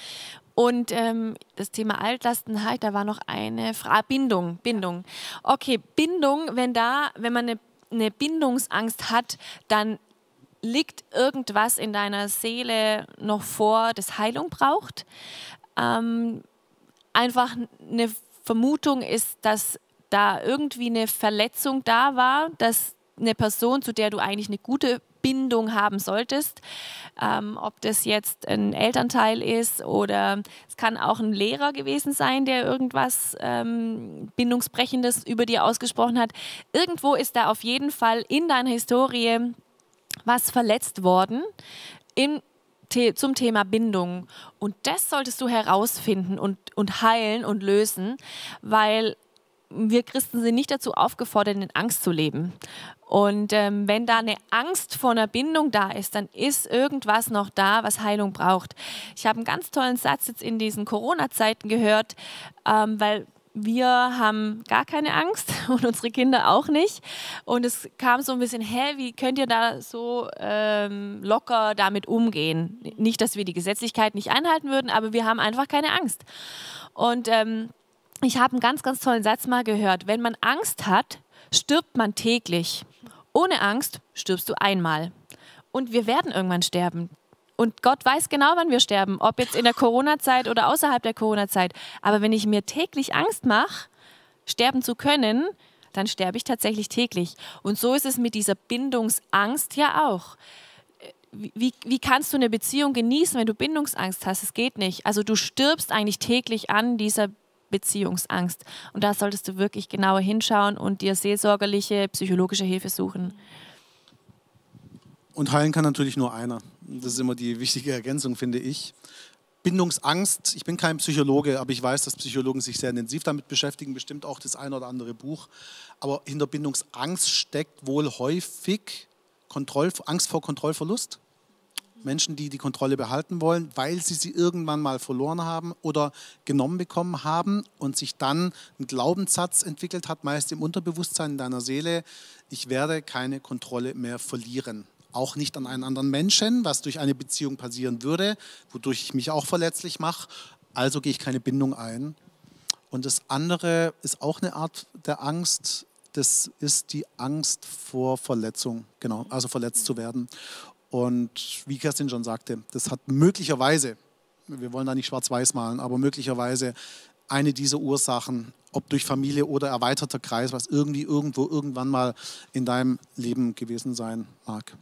Und ähm, das Thema Altlastenheit, da war noch eine Frage. Bindung, Bindung. Okay, Bindung, wenn da, wenn man eine, eine Bindungsangst hat, dann liegt irgendwas in deiner Seele noch vor, das Heilung braucht. Ähm, einfach eine Vermutung ist, dass da irgendwie eine Verletzung da war, dass eine Person, zu der du eigentlich eine gute Bindung haben solltest. Ähm, ob das jetzt ein Elternteil ist oder es kann auch ein Lehrer gewesen sein, der irgendwas ähm, Bindungsbrechendes über dir ausgesprochen hat. Irgendwo ist da auf jeden Fall in deiner Historie was verletzt worden. Im, zum Thema Bindung. Und das solltest du herausfinden und, und heilen und lösen, weil wir Christen sind nicht dazu aufgefordert, in Angst zu leben. Und ähm, wenn da eine Angst vor einer Bindung da ist, dann ist irgendwas noch da, was Heilung braucht. Ich habe einen ganz tollen Satz jetzt in diesen Corona-Zeiten gehört, ähm, weil wir haben gar keine Angst und unsere Kinder auch nicht. Und es kam so ein bisschen, hä, wie könnt ihr da so ähm, locker damit umgehen? Nicht, dass wir die Gesetzlichkeit nicht einhalten würden, aber wir haben einfach keine Angst. Und ähm, ich habe einen ganz, ganz tollen Satz mal gehört. Wenn man Angst hat, stirbt man täglich. Ohne Angst stirbst du einmal. Und wir werden irgendwann sterben. Und Gott weiß genau, wann wir sterben, ob jetzt in der Corona-Zeit oder außerhalb der Corona-Zeit. Aber wenn ich mir täglich Angst mache, sterben zu können, dann sterbe ich tatsächlich täglich. Und so ist es mit dieser Bindungsangst ja auch. Wie, wie kannst du eine Beziehung genießen, wenn du Bindungsangst hast? Es geht nicht. Also du stirbst eigentlich täglich an dieser Beziehungsangst. Und da solltest du wirklich genauer hinschauen und dir seelsorgerliche, psychologische Hilfe suchen. Und heilen kann natürlich nur einer. Das ist immer die wichtige Ergänzung, finde ich. Bindungsangst, ich bin kein Psychologe, aber ich weiß, dass Psychologen sich sehr intensiv damit beschäftigen, bestimmt auch das ein oder andere Buch. Aber hinter Bindungsangst steckt wohl häufig Kontroll, Angst vor Kontrollverlust. Menschen, die die Kontrolle behalten wollen, weil sie sie irgendwann mal verloren haben oder genommen bekommen haben und sich dann ein Glaubenssatz entwickelt hat, meist im Unterbewusstsein in deiner Seele, ich werde keine Kontrolle mehr verlieren. Auch nicht an einen anderen Menschen, was durch eine Beziehung passieren würde, wodurch ich mich auch verletzlich mache. Also gehe ich keine Bindung ein. Und das andere ist auch eine Art der Angst, das ist die Angst vor Verletzung, genau, also verletzt zu werden. Und wie Kerstin schon sagte, das hat möglicherweise, wir wollen da nicht schwarz-weiß malen, aber möglicherweise eine dieser Ursachen, ob durch Familie oder erweiterter Kreis, was irgendwie irgendwo irgendwann mal in deinem Leben gewesen sein mag.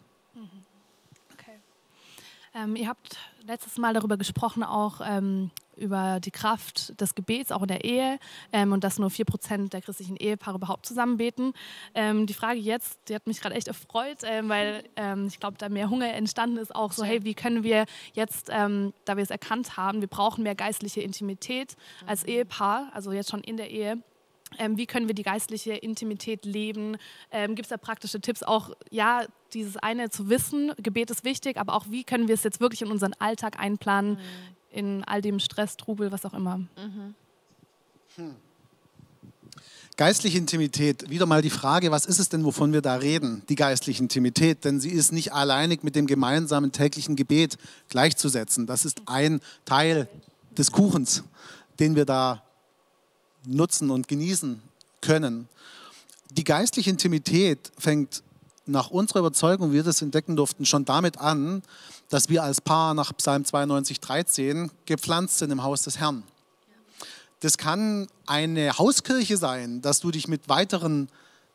Ähm, ihr habt letztes Mal darüber gesprochen, auch ähm, über die Kraft des Gebets, auch in der Ehe, ähm, und dass nur 4% der christlichen Ehepaare überhaupt zusammen beten. Ähm, die Frage jetzt, die hat mich gerade echt erfreut, ähm, weil ähm, ich glaube, da mehr Hunger entstanden ist, auch so, hey, wie können wir jetzt, da wir es erkannt haben, wir brauchen mehr geistliche Intimität als. Ehepaar, also jetzt schon in der Ehe, ähm, wie können wir die geistliche Intimität leben? Ähm, Gibt es da praktische Tipps auch, ja, dieses eine zu wissen, Gebet ist wichtig, aber auch wie können wir es jetzt wirklich in unseren Alltag einplanen, mhm. in all dem Stress, Trubel, was auch immer? Mhm. Hm. Geistliche Intimität, wieder mal die Frage, was ist es denn, wovon wir da reden, die geistliche Intimität? Denn sie ist nicht alleinig mit dem gemeinsamen täglichen Gebet gleichzusetzen. Das ist ein Teil des Kuchens, den wir da nutzen und genießen können. Die geistliche Intimität fängt nach unserer Überzeugung, wie wir das entdecken durften, schon damit an, dass wir als Paar nach Psalm 92, 13 gepflanzt sind im Haus des Herrn. Das kann eine Hauskirche sein, dass du dich mit weiteren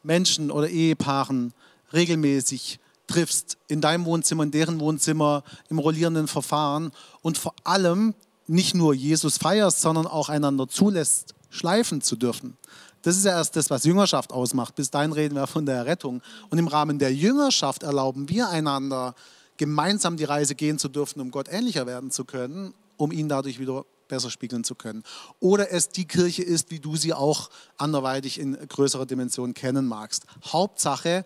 Menschen oder Ehepaaren regelmäßig triffst, in deinem Wohnzimmer, in deren Wohnzimmer, im rollierenden Verfahren und vor allem nicht nur Jesus feierst, sondern auch einander zulässt, schleifen zu dürfen. Das ist ja erst das, was Jüngerschaft ausmacht. Bis dahin reden wir von der Errettung. Und im Rahmen der Jüngerschaft erlauben wir einander, gemeinsam die Reise gehen zu dürfen, um Gott ähnlicher werden zu können, um ihn dadurch wieder besser spiegeln zu können. Oder es die Kirche ist, wie du sie auch anderweitig in größerer Dimension kennen magst. Hauptsache,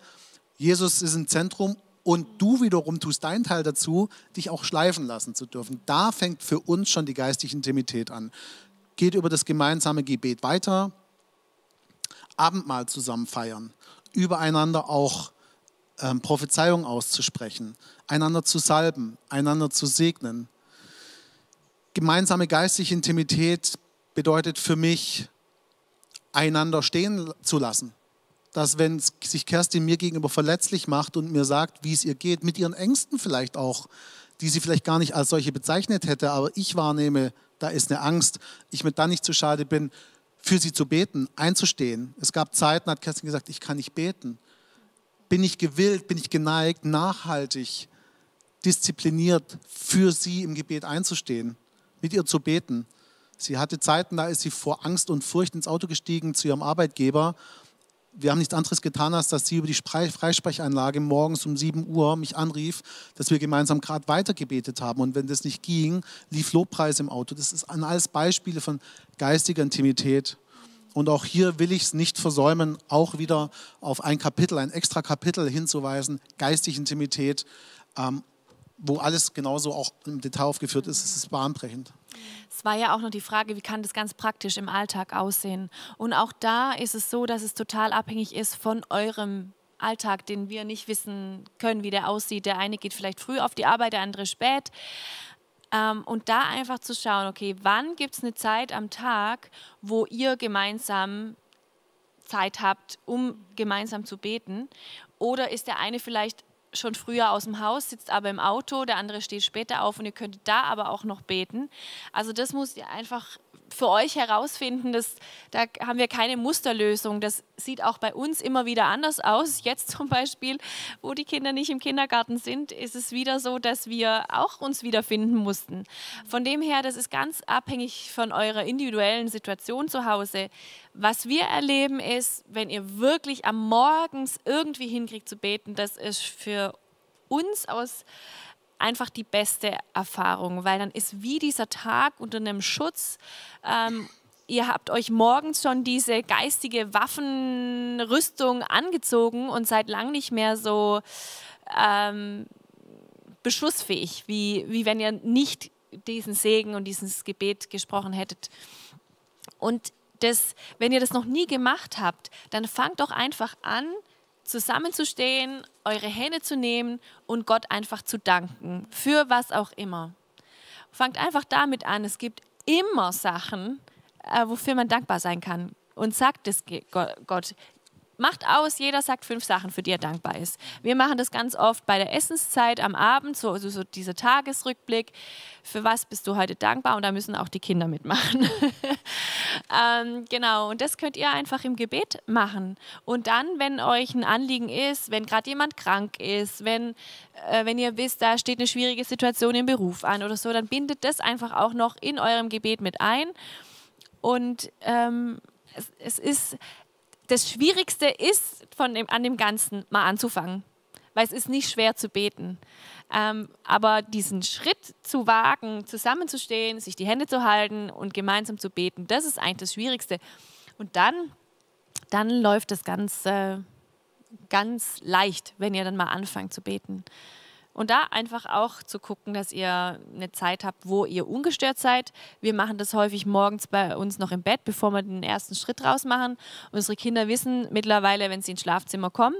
Jesus ist im Zentrum und du wiederum tust deinen Teil dazu, dich auch schleifen lassen zu dürfen. Da fängt für uns schon die geistige Intimität an. Geht über das gemeinsame Gebet weiter, Abendmahl zusammen feiern, übereinander auch ähm, Prophezeiung auszusprechen, einander zu salben, einander zu segnen. Gemeinsame geistige Intimität bedeutet für mich, einander stehen zu lassen. Dass wenn sich Kerstin mir gegenüber verletzlich macht und mir sagt, wie es ihr geht, mit ihren Ängsten vielleicht auch, die sie vielleicht gar nicht als solche bezeichnet hätte, aber ich wahrnehme, da ist eine Angst, ich mir dann nicht zu schade bin, für sie zu beten, einzustehen. Es gab Zeiten, hat Kerstin gesagt, ich kann nicht beten. Bin ich gewillt, bin ich geneigt, nachhaltig, diszipliniert für sie im Gebet einzustehen, mit ihr zu beten. Sie hatte Zeiten, da ist sie vor Angst und Furcht ins Auto gestiegen zu ihrem Arbeitgeber. Wir haben nichts anderes getan, als dass sie über die Freisprechanlage morgens um 7 Uhr mich anrief, dass wir gemeinsam gerade weitergebetet haben. Und wenn das nicht ging, lief Lobpreis im Auto. Das ist alles Beispiele von geistiger Intimität. Und auch hier will ich es nicht versäumen, auch wieder auf ein Kapitel, ein extra Kapitel hinzuweisen, geistige Intimität, ähm, wo alles genauso auch im Detail aufgeführt ist. Es ist bahnbrechend. Es war ja auch noch die Frage, wie kann das ganz praktisch im Alltag aussehen? Und auch da ist es so, dass es total abhängig ist von eurem Alltag, den wir nicht wissen können, wie der aussieht. Der eine geht vielleicht früh auf die Arbeit, der andere spät. Ähm, und da einfach zu schauen, okay, wann gibt es eine Zeit am Tag, wo ihr gemeinsam Zeit habt, um gemeinsam zu beten? Oder ist der eine vielleicht schon früher aus dem Haus, sitzt aber im Auto, der andere steht später auf und ihr könnt da aber auch noch beten. Also das muss ihr einfach für euch herausfinden, dass, da haben wir keine Musterlösung. Das sieht auch bei uns immer wieder anders aus. Jetzt zum Beispiel, wo die Kinder nicht im Kindergarten sind, ist es wieder so, dass wir auch uns wiederfinden mussten. Von dem her, das ist ganz abhängig von eurer individuellen Situation zu Hause. Was wir erleben ist, wenn ihr wirklich am Morgens irgendwie hinkriegt zu beten, das ist für uns aus einfach die beste Erfahrung, weil dann ist wie dieser Tag unter einem Schutz. Ähm, ihr habt euch morgens schon diese geistige Waffenrüstung angezogen und seid lang nicht mehr so ähm, beschussfähig, wie, wie wenn ihr nicht diesen Segen und dieses Gebet gesprochen hättet. Und das, wenn ihr das noch nie gemacht habt, dann fangt doch einfach an, zusammenzustehen, eure Hände zu nehmen und Gott einfach zu danken, für was auch immer. Fangt einfach damit an. Es gibt immer Sachen, äh, wofür man dankbar sein kann. Und sagt es Gott. Macht aus, jeder sagt fünf Sachen, für die er dankbar ist. Wir machen das ganz oft bei der Essenszeit am Abend, so, so, so dieser Tagesrückblick. Für was bist du heute dankbar? Und da müssen auch die Kinder mitmachen. ähm, genau, und das könnt ihr einfach im Gebet machen. Und dann, wenn euch ein Anliegen ist, wenn gerade jemand krank ist, wenn, äh, wenn ihr wisst, da steht eine schwierige Situation im Beruf an oder so, dann bindet das einfach auch noch in eurem Gebet mit ein. Und ähm, es, es ist das Schwierigste ist, von dem, an dem Ganzen mal anzufangen, weil es ist nicht schwer zu beten. Ähm, aber diesen Schritt zu wagen, zusammenzustehen, sich die Hände zu halten und gemeinsam zu beten, das ist eigentlich das Schwierigste. Und dann, dann läuft das ganz, äh, ganz leicht, wenn ihr dann mal anfangt zu beten. Und da einfach auch zu gucken, dass ihr eine Zeit habt, wo ihr ungestört seid. Wir machen das häufig morgens bei uns noch im Bett, bevor wir den ersten Schritt raus machen. Unsere Kinder wissen mittlerweile, wenn sie ins Schlafzimmer kommen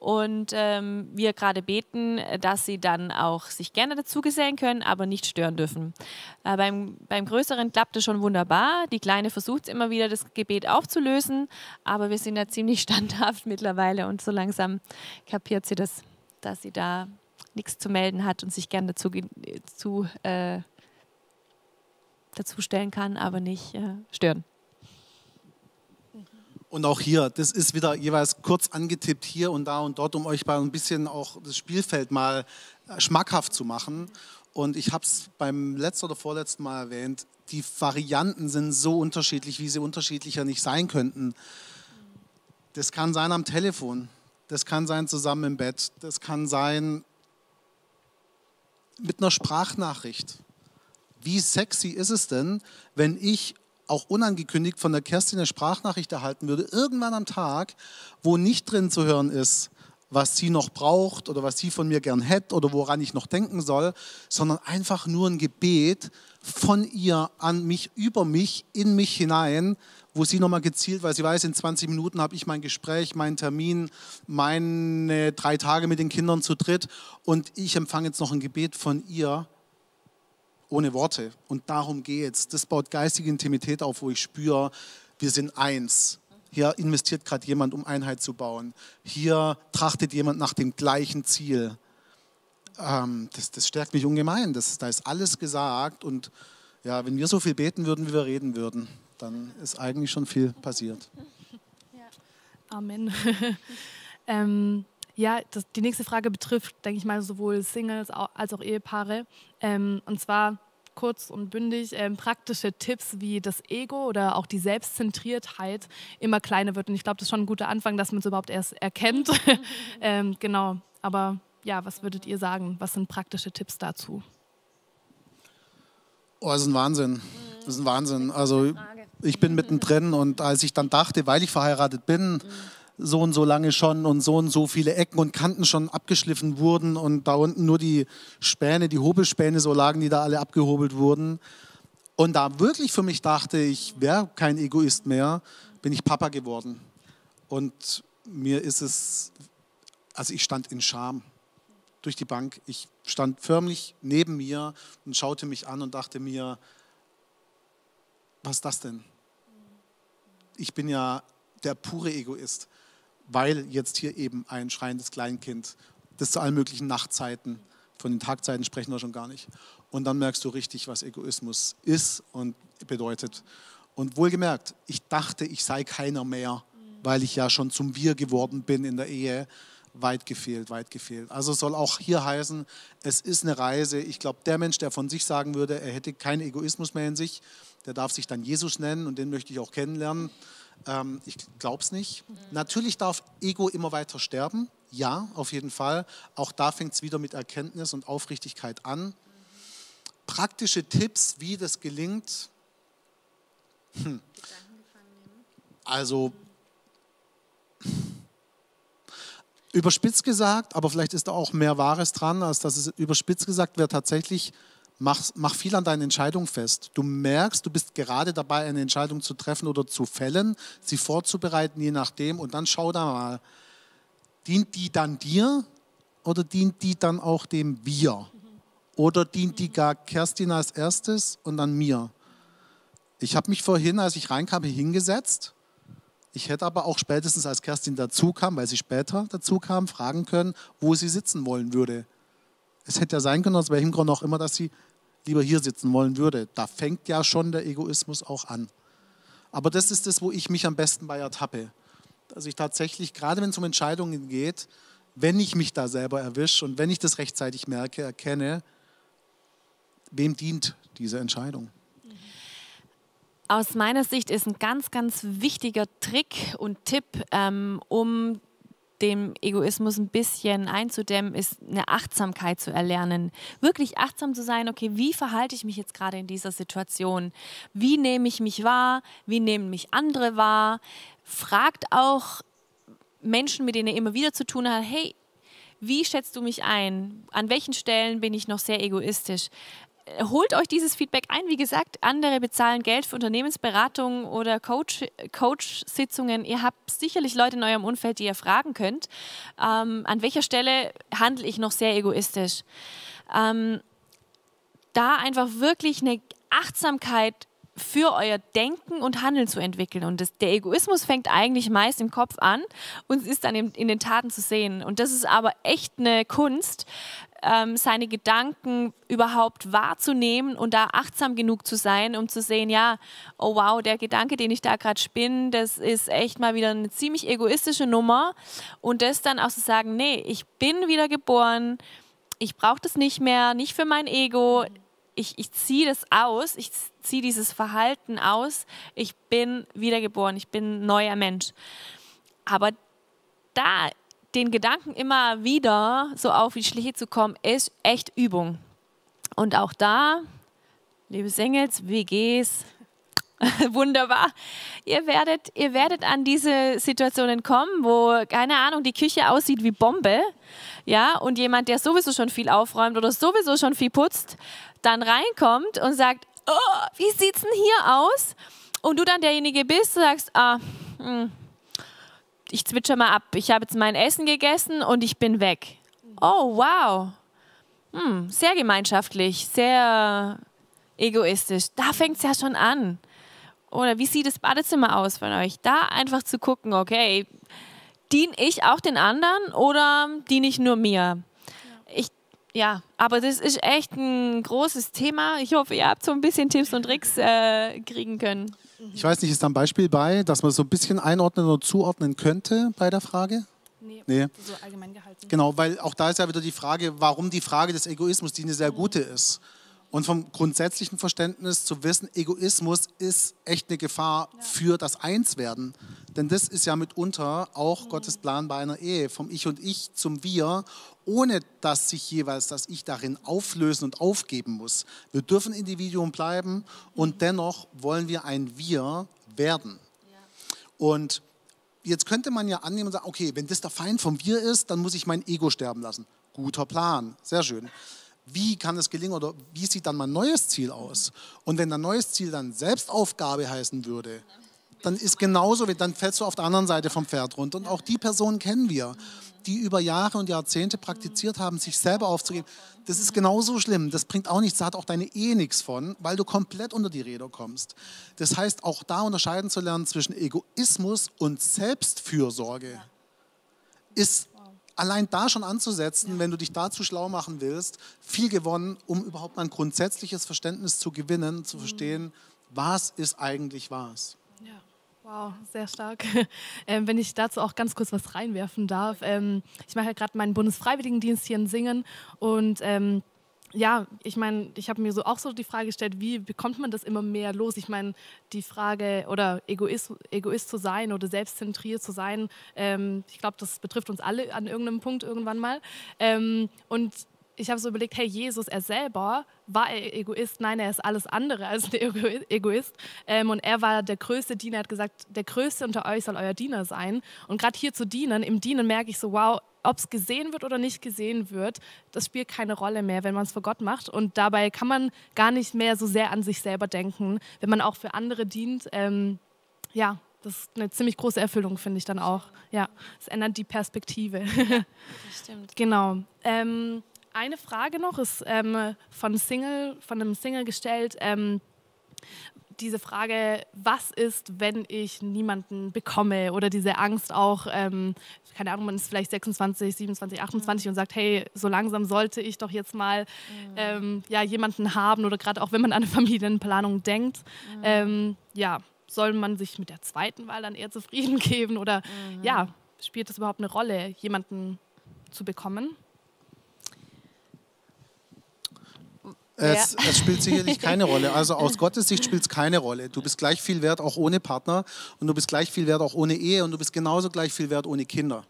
und ähm, wir gerade beten, dass sie dann auch sich gerne dazugesellen können, aber nicht stören dürfen. Äh, beim, beim Größeren klappt es schon wunderbar. Die Kleine versucht immer wieder, das Gebet aufzulösen, aber wir sind ja ziemlich standhaft mittlerweile und so langsam kapiert sie das, dass sie da nichts zu melden hat und sich gern dazu, zu, äh, dazu stellen kann, aber nicht äh, stören. Und auch hier, das ist wieder jeweils kurz angetippt hier und da und dort, um euch mal ein bisschen auch das Spielfeld mal äh, schmackhaft zu machen. Und ich habe es beim letzten oder vorletzten Mal erwähnt, die Varianten sind so unterschiedlich, wie sie unterschiedlicher nicht sein könnten. Das kann sein am Telefon, das kann sein zusammen im Bett, das kann sein mit einer Sprachnachricht. Wie sexy ist es denn, wenn ich auch unangekündigt von der Kerstin eine Sprachnachricht erhalten würde, irgendwann am Tag, wo nicht drin zu hören ist, was sie noch braucht oder was sie von mir gern hätte oder woran ich noch denken soll, sondern einfach nur ein Gebet von ihr an mich, über mich, in mich hinein, wo sie nochmal gezielt, weil sie weiß, in 20 Minuten habe ich mein Gespräch, meinen Termin, meine drei Tage mit den Kindern zu dritt und ich empfange jetzt noch ein Gebet von ihr ohne Worte. Und darum geht es. Das baut geistige Intimität auf, wo ich spüre, wir sind eins. Hier investiert gerade jemand, um Einheit zu bauen. Hier trachtet jemand nach dem gleichen Ziel. Ähm, das, das, stärkt mich ungemein. Das, da ist alles gesagt. Und ja, wenn wir so viel beten würden, wie wir reden würden, dann ist eigentlich schon viel passiert. Ja. Amen. ähm, ja, das, die nächste Frage betrifft, denke ich mal, sowohl Singles als auch Ehepaare. Ähm, und zwar kurz und bündig ähm, praktische Tipps, wie das Ego oder auch die Selbstzentriertheit immer kleiner wird. Und ich glaube, das ist schon ein guter Anfang, dass man es überhaupt erst erkennt. ähm, genau. Aber ja, was würdet ihr sagen? Was sind praktische Tipps dazu? Oh, das ist ein Wahnsinn. Das ist ein Wahnsinn. Also ich bin mittendrin und als ich dann dachte, weil ich verheiratet bin, so und so lange schon und so und so viele Ecken und Kanten schon abgeschliffen wurden und da unten nur die Späne, die Hobelspäne so lagen, die da alle abgehobelt wurden. Und da wirklich für mich dachte, ich wäre kein Egoist mehr, bin ich Papa geworden. Und mir ist es, also ich stand in Scham durch die Bank. Ich stand förmlich neben mir und schaute mich an und dachte mir, was ist das denn? Ich bin ja der pure Egoist weil jetzt hier eben ein schreiendes Kleinkind, das zu allen möglichen Nachtzeiten, von den Tagzeiten sprechen wir schon gar nicht. Und dann merkst du richtig, was Egoismus ist und bedeutet. Und wohlgemerkt, ich dachte, ich sei keiner mehr, weil ich ja schon zum Wir geworden bin in der Ehe. Weit gefehlt, weit gefehlt. Also soll auch hier heißen, es ist eine Reise. Ich glaube, der Mensch, der von sich sagen würde, er hätte keinen Egoismus mehr in sich, der darf sich dann Jesus nennen und den möchte ich auch kennenlernen. Ähm, ich glaube es nicht. Mhm. Natürlich darf Ego immer weiter sterben. Ja, auf jeden Fall. Auch da fängt es wieder mit Erkenntnis und Aufrichtigkeit an. Praktische Tipps, wie das gelingt. Hm. Also, überspitzt gesagt, aber vielleicht ist da auch mehr Wahres dran, als dass es überspitzt gesagt wäre tatsächlich Mach, mach viel an deinen Entscheidungen fest. Du merkst, du bist gerade dabei, eine Entscheidung zu treffen oder zu fällen, sie vorzubereiten, je nachdem. Und dann schau da mal, dient die dann dir oder dient die dann auch dem Wir? Oder dient die gar Kerstin als erstes und dann mir? Ich habe mich vorhin, als ich reinkam, hingesetzt. Ich hätte aber auch spätestens, als Kerstin dazu kam, weil sie später dazu kam, fragen können, wo sie sitzen wollen würde. Es hätte ja sein können, aus welchem Grund auch immer, dass sie lieber hier sitzen wollen würde. Da fängt ja schon der Egoismus auch an. Aber das ist das, wo ich mich am besten bei ertappe. Dass ich tatsächlich, gerade wenn es um Entscheidungen geht, wenn ich mich da selber erwische und wenn ich das rechtzeitig merke, erkenne, wem dient diese Entscheidung? Aus meiner Sicht ist ein ganz, ganz wichtiger Trick und Tipp, ähm, um dem Egoismus ein bisschen einzudämmen, ist eine Achtsamkeit zu erlernen. Wirklich achtsam zu sein, okay, wie verhalte ich mich jetzt gerade in dieser Situation? Wie nehme ich mich wahr? Wie nehmen mich andere wahr? Fragt auch Menschen, mit denen ihr immer wieder zu tun habt, hey, wie schätzt du mich ein? An welchen Stellen bin ich noch sehr egoistisch? Holt euch dieses Feedback ein. Wie gesagt, andere bezahlen Geld für Unternehmensberatungen oder Coach, Coach-Sitzungen. Ihr habt sicherlich Leute in eurem Umfeld, die ihr fragen könnt. Ähm, an welcher Stelle handle ich noch sehr egoistisch? Ähm, da einfach wirklich eine Achtsamkeit für euer Denken und Handeln zu entwickeln. Und das, der Egoismus fängt eigentlich meist im Kopf an und ist dann in, in, den Taten zu sehen. Und das ist aber echt eine Kunst, ähm, seine Gedanken überhaupt wahrzunehmen und da achtsam genug zu sein, um zu sehen, ja, oh wow, der Gedanke, den ich da gerade spinne, das ist echt mal wieder eine ziemlich egoistische Nummer. Und das dann auch zu sagen, nee, ich bin wieder geboren, ich brauche das nicht mehr, nicht für mein Ego. Ich, ich ziehe das aus, ich ziehe dieses Verhalten aus. Ich bin wiedergeboren, ich bin ein neuer Mensch. Aber da den Gedanken immer wieder so auf die Schliche zu kommen, ist echt Übung. Und auch da, liebe Singles, WGs, wunderbar. Ihr werdet, ihr werdet an diese Situationen kommen, wo, keine Ahnung, die Küche aussieht wie Bombe, ja, und jemand, der sowieso schon viel aufräumt oder sowieso schon viel putzt, dann reinkommt und sagt, oh, wie sieht's denn hier aus? Und du dann derjenige bist, sagst, ah, hm, ich zwitscher mal ab. Ich habe jetzt mein Essen gegessen und ich bin weg. Oh, wow. Hm, sehr gemeinschaftlich, sehr egoistisch. Da fängt es ja schon an. Oder wie sieht das Badezimmer aus von euch? Da einfach zu gucken, okay, diene ich auch den anderen oder diene ich nur mir? Ich, ja, aber das ist echt ein großes Thema. Ich hoffe, ihr habt so ein bisschen Tipps und Tricks äh, kriegen können. Ich weiß nicht, ist da ein Beispiel bei, dass man so ein bisschen einordnen oder zuordnen könnte bei der Frage? Nee, nee. so allgemein gehalten. Genau, weil auch da ist ja wieder die Frage, warum die Frage des Egoismus, die eine sehr gute ist. Und vom grundsätzlichen Verständnis zu wissen, Egoismus ist echt eine Gefahr ja. für das Einswerden. Denn das ist ja mitunter auch mhm. Gottes Plan bei einer Ehe, vom Ich und Ich zum Wir, ohne dass sich jeweils das Ich darin auflösen und aufgeben muss. Wir dürfen Individuum bleiben und dennoch wollen wir ein Wir werden. Und jetzt könnte man ja annehmen und sagen, okay, wenn das der Feind vom Wir ist, dann muss ich mein Ego sterben lassen. Guter Plan, sehr schön wie kann es gelingen oder wie sieht dann mein neues Ziel aus? Und wenn dein neues Ziel dann Selbstaufgabe heißen würde, dann ist genauso, dann fällst du auf der anderen Seite vom Pferd runter. Und auch die Personen kennen wir, die über Jahre und Jahrzehnte praktiziert haben, sich selber aufzugeben. Das ist genauso schlimm. Das bringt auch nichts, da hat auch deine Ehe nichts von, weil du komplett unter die Räder kommst. Das heißt, auch da unterscheiden zu lernen zwischen Egoismus und Selbstfürsorge ist allein da schon anzusetzen, wenn du dich dazu schlau machen willst, viel gewonnen, um überhaupt mal ein grundsätzliches Verständnis zu gewinnen, zu verstehen, was ist eigentlich was. Ja. Wow, sehr stark. Ähm, wenn ich dazu auch ganz kurz was reinwerfen darf. Ähm, ich mache ja gerade meinen Bundesfreiwilligendienst hier in Singen und ähm, ja, ich meine, ich habe mir so auch so die Frage gestellt, wie bekommt man das immer mehr los? Ich meine, die Frage oder Egoist, Egoist zu sein oder selbstzentriert zu sein, ähm, ich glaube, das betrifft uns alle an irgendeinem Punkt irgendwann mal. Ähm, und ich habe so überlegt, hey, Jesus, er selber war er Egoist? Nein, er ist alles andere als ein Egoist. Ähm, und er war der größte Diener, er hat gesagt, der größte unter euch soll euer Diener sein. Und gerade hier zu dienen, im Dienen merke ich so, wow, ob es gesehen wird oder nicht gesehen wird, das spielt keine Rolle mehr, wenn man es für Gott macht. Und dabei kann man gar nicht mehr so sehr an sich selber denken, wenn man auch für andere dient. Ähm, ja, das ist eine ziemlich große Erfüllung, finde ich dann auch. Ja, es ändert die Perspektive. Ja, das stimmt. genau. Ähm, eine Frage noch ist ähm, von Single, von einem Single gestellt. Ähm, diese Frage, was ist, wenn ich niemanden bekomme? Oder diese Angst auch, ähm, keine Ahnung, man ist vielleicht 26, 27, 28 mhm. und sagt, hey, so langsam sollte ich doch jetzt mal mhm. ähm, ja, jemanden haben oder gerade auch wenn man an eine Familienplanung denkt. Mhm. Ähm, ja, soll man sich mit der zweiten Wahl dann eher zufrieden geben oder mhm. ja, spielt das überhaupt eine Rolle, jemanden zu bekommen? Es, ja. es, spielt sicherlich keine Rolle. Also aus Gottes Sicht spielt es keine Rolle. Du bist gleich viel wert auch ohne Partner und du bist gleich viel wert auch ohne Ehe und du bist genauso gleich viel wert ohne Kinder.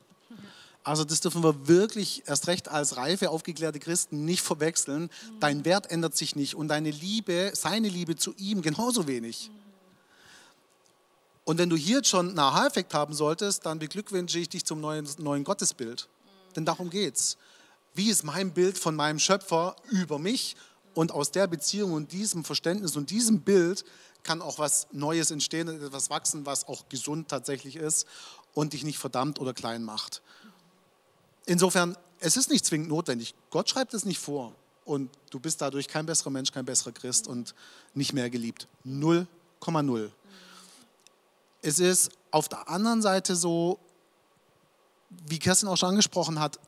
Also das dürfen wir wirklich erst recht als reife, aufgeklärte Christen nicht verwechseln. Dein Wert ändert sich nicht und deine Liebe, seine Liebe zu ihm genauso wenig. Und wenn du hier jetzt schon einen Aha-Effekt haben solltest, dann beglückwünsche ich dich zum neuen, neuen Gottesbild. Denn darum geht's. Wie ist mein Bild von meinem Schöpfer über mich und aus der Beziehung und diesem Verständnis und diesem Bild kann auch was Neues entstehen, etwas wachsen, was auch gesund tatsächlich ist und dich nicht verdammt oder klein macht. Insofern, es ist nicht zwingend notwendig. Gott schreibt es nicht vor. Und du bist dadurch kein besserer Mensch, kein besserer Christ und nicht mehr geliebt. 0,0. Es ist auf der anderen Seite so, wie Kerstin auch schon angesprochen hat,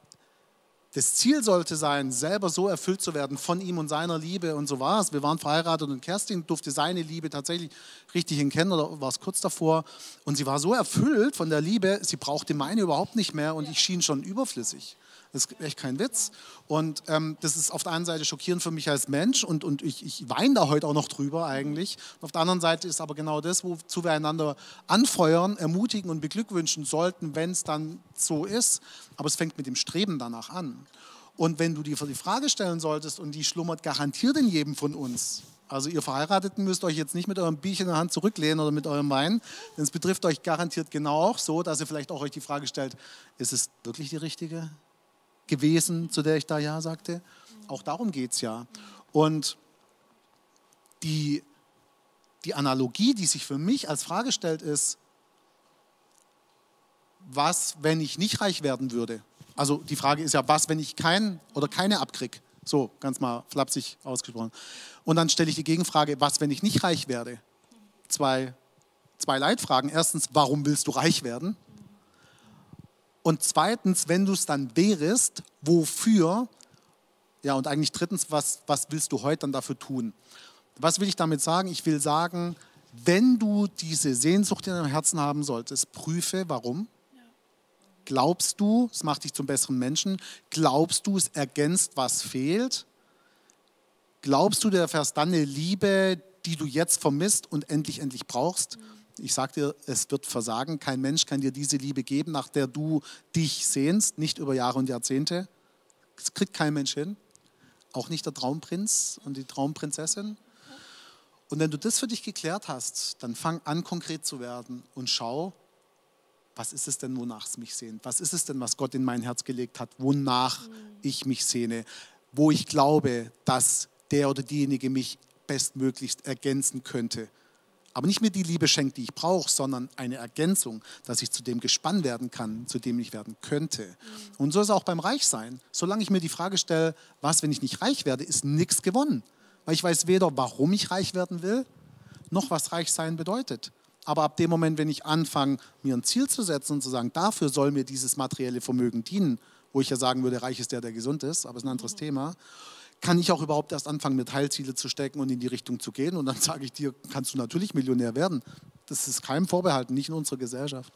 das Ziel sollte sein, selber so erfüllt zu werden von ihm und seiner Liebe und so war es. Wir waren verheiratet und Kerstin durfte seine Liebe tatsächlich richtig kennen oder war es kurz davor. Und sie war so erfüllt von der Liebe, sie brauchte meine überhaupt nicht mehr und ich schien schon überflüssig. Das ist echt kein Witz. Und ähm, das ist auf der einen Seite schockierend für mich als Mensch und, und ich, ich weine da heute auch noch drüber eigentlich. Und auf der anderen Seite ist aber genau das, wozu wir einander anfeuern, ermutigen und beglückwünschen sollten, wenn es dann so ist. Aber es fängt mit dem Streben danach an. Und wenn du dir die Frage stellen solltest, und die schlummert garantiert in jedem von uns, also ihr Verheirateten müsst euch jetzt nicht mit eurem Bierchen in der Hand zurücklehnen oder mit eurem Wein, denn es betrifft euch garantiert genau auch so, dass ihr vielleicht auch euch die Frage stellt, ist es wirklich die richtige? Gewesen, zu der ich da Ja sagte. Auch darum geht es ja. Und die, die Analogie, die sich für mich als Frage stellt, ist, was, wenn ich nicht reich werden würde? Also die Frage ist ja, was, wenn ich kein oder keine abkrieg? So, ganz mal flapsig ausgesprochen. Und dann stelle ich die Gegenfrage, was, wenn ich nicht reich werde? Zwei, zwei Leitfragen. Erstens, warum willst du reich werden? Und zweitens, wenn du es dann wärst, wofür? Ja, und eigentlich drittens, was, was willst du heute dann dafür tun? Was will ich damit sagen? Ich will sagen, wenn du diese Sehnsucht in deinem Herzen haben solltest, prüfe, warum. Glaubst du, es macht dich zum besseren Menschen? Glaubst du, es ergänzt, was fehlt? Glaubst du, du erfährst dann eine Liebe, die du jetzt vermisst und endlich, endlich brauchst? Mhm. Ich sage dir, es wird versagen. Kein Mensch kann dir diese Liebe geben, nach der du dich sehnst, nicht über Jahre und Jahrzehnte. Das kriegt kein Mensch hin. Auch nicht der Traumprinz und die Traumprinzessin. Und wenn du das für dich geklärt hast, dann fang an, konkret zu werden und schau, was ist es denn, wonach es mich sehnt? Was ist es denn, was Gott in mein Herz gelegt hat, wonach ich mich sehne? Wo ich glaube, dass der oder diejenige mich bestmöglichst ergänzen könnte aber nicht mir die Liebe schenkt, die ich brauche, sondern eine Ergänzung, dass ich zu dem gespannt werden kann, zu dem ich werden könnte. Mhm. Und so ist es auch beim Reichsein. Solange ich mir die Frage stelle, was, wenn ich nicht reich werde, ist nichts gewonnen. Weil ich weiß weder, warum ich reich werden will, noch was Reichsein bedeutet. Aber ab dem Moment, wenn ich anfange, mir ein Ziel zu setzen und zu sagen, dafür soll mir dieses materielle Vermögen dienen, wo ich ja sagen würde, reich ist der, der gesund ist, aber es ist ein anderes mhm. Thema, kann ich auch überhaupt erst anfangen, mir Teilziele zu stecken und in die Richtung zu gehen. Und dann sage ich dir, kannst du natürlich Millionär werden. Das ist keinem vorbehalten, nicht in unserer Gesellschaft.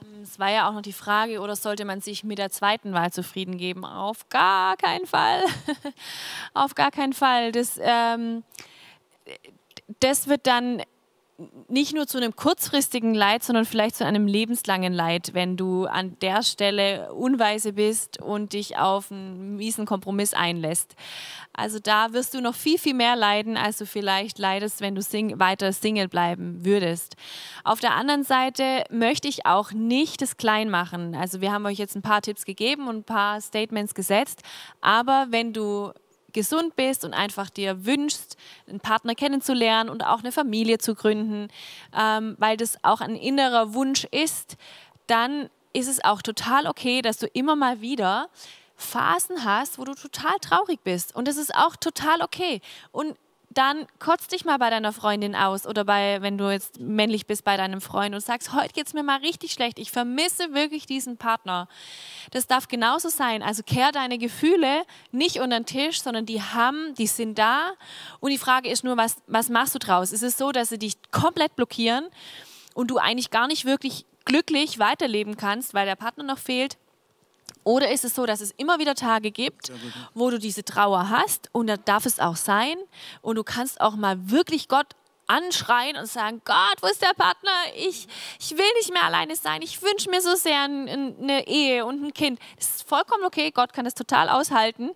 Ähm, es war ja auch noch die Frage, oder sollte man sich mit der zweiten Wahl zufrieden geben? Auf gar keinen Fall. Auf gar keinen Fall. Das, ähm, das wird dann nicht nur zu einem kurzfristigen Leid, sondern vielleicht zu einem lebenslangen Leid, wenn du an der Stelle unweise bist und dich auf einen miesen Kompromiss einlässt. Also da wirst du noch viel, viel mehr leiden, als du vielleicht leidest, wenn du sing weiter Single bleiben würdest. Auf der anderen Seite möchte ich auch nicht das klein machen. Also wir haben euch jetzt ein paar Tipps gegeben und ein paar Statements gesetzt, aber wenn du gesund bist und einfach dir wünschst, einen Partner kennenzulernen und auch eine Familie zu gründen, ähm, weil das auch ein innerer Wunsch ist, dann ist es auch total okay, dass du immer mal wieder Phasen hast, wo du total traurig bist. Und das ist auch total okay. Und dann kotz dich mal bei deiner Freundin aus oder bei, wenn du jetzt männlich bist, bei deinem Freund und sagst, heute geht es mir mal richtig schlecht, ich vermisse wirklich diesen Partner. Das darf genauso sein. Also kehr deine Gefühle nicht unter den Tisch, sondern die haben, die sind da. Und die Frage ist nur, was, was machst du draus? Ist es so, dass sie dich komplett blockieren und du eigentlich gar nicht wirklich glücklich weiterleben kannst, weil der Partner noch fehlt? Oder ist es so, dass es immer wieder Tage gibt, wo du diese Trauer hast und da darf es auch sein und du kannst auch mal wirklich Gott anschreien und sagen, Gott, wo ist der Partner? Ich, ich will nicht mehr alleine sein. Ich wünsche mir so sehr eine Ehe und ein Kind. Das ist vollkommen okay. Gott kann das total aushalten.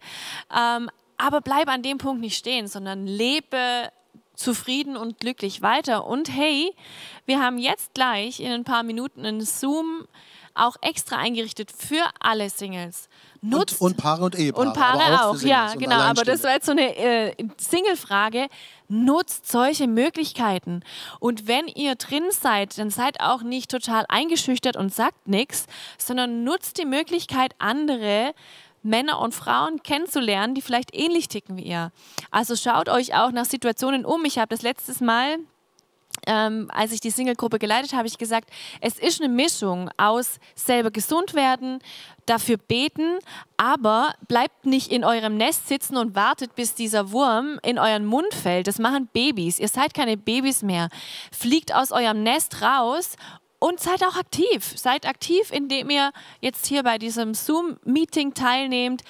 Ähm, aber bleib an dem Punkt nicht stehen, sondern lebe zufrieden und glücklich weiter. Und hey, wir haben jetzt gleich in ein paar Minuten einen Zoom auch extra eingerichtet für alle Singles. Nutzt und, und Paare und Ehepaare. Und Paare auch, auch ja, genau. Aber das war jetzt so eine äh, Single-Frage. Nutzt solche Möglichkeiten. Und wenn ihr drin seid, dann seid auch nicht total eingeschüchtert und sagt nichts, sondern nutzt die Möglichkeit, andere Männer und Frauen kennenzulernen, die vielleicht ähnlich ticken wie ihr. Also schaut euch auch nach Situationen um. Ich habe das letztes Mal ähm, als ich die Single-Gruppe geleitet habe, ich gesagt, es ist eine Mischung aus selber gesund werden, dafür beten, aber bleibt nicht in eurem Nest sitzen und wartet, bis dieser Wurm in euren Mund fällt. Das machen Babys. Ihr seid keine Babys mehr. Fliegt aus eurem Nest raus und seid auch aktiv. Seid aktiv, indem ihr jetzt hier bei diesem Zoom-Meeting teilnehmt.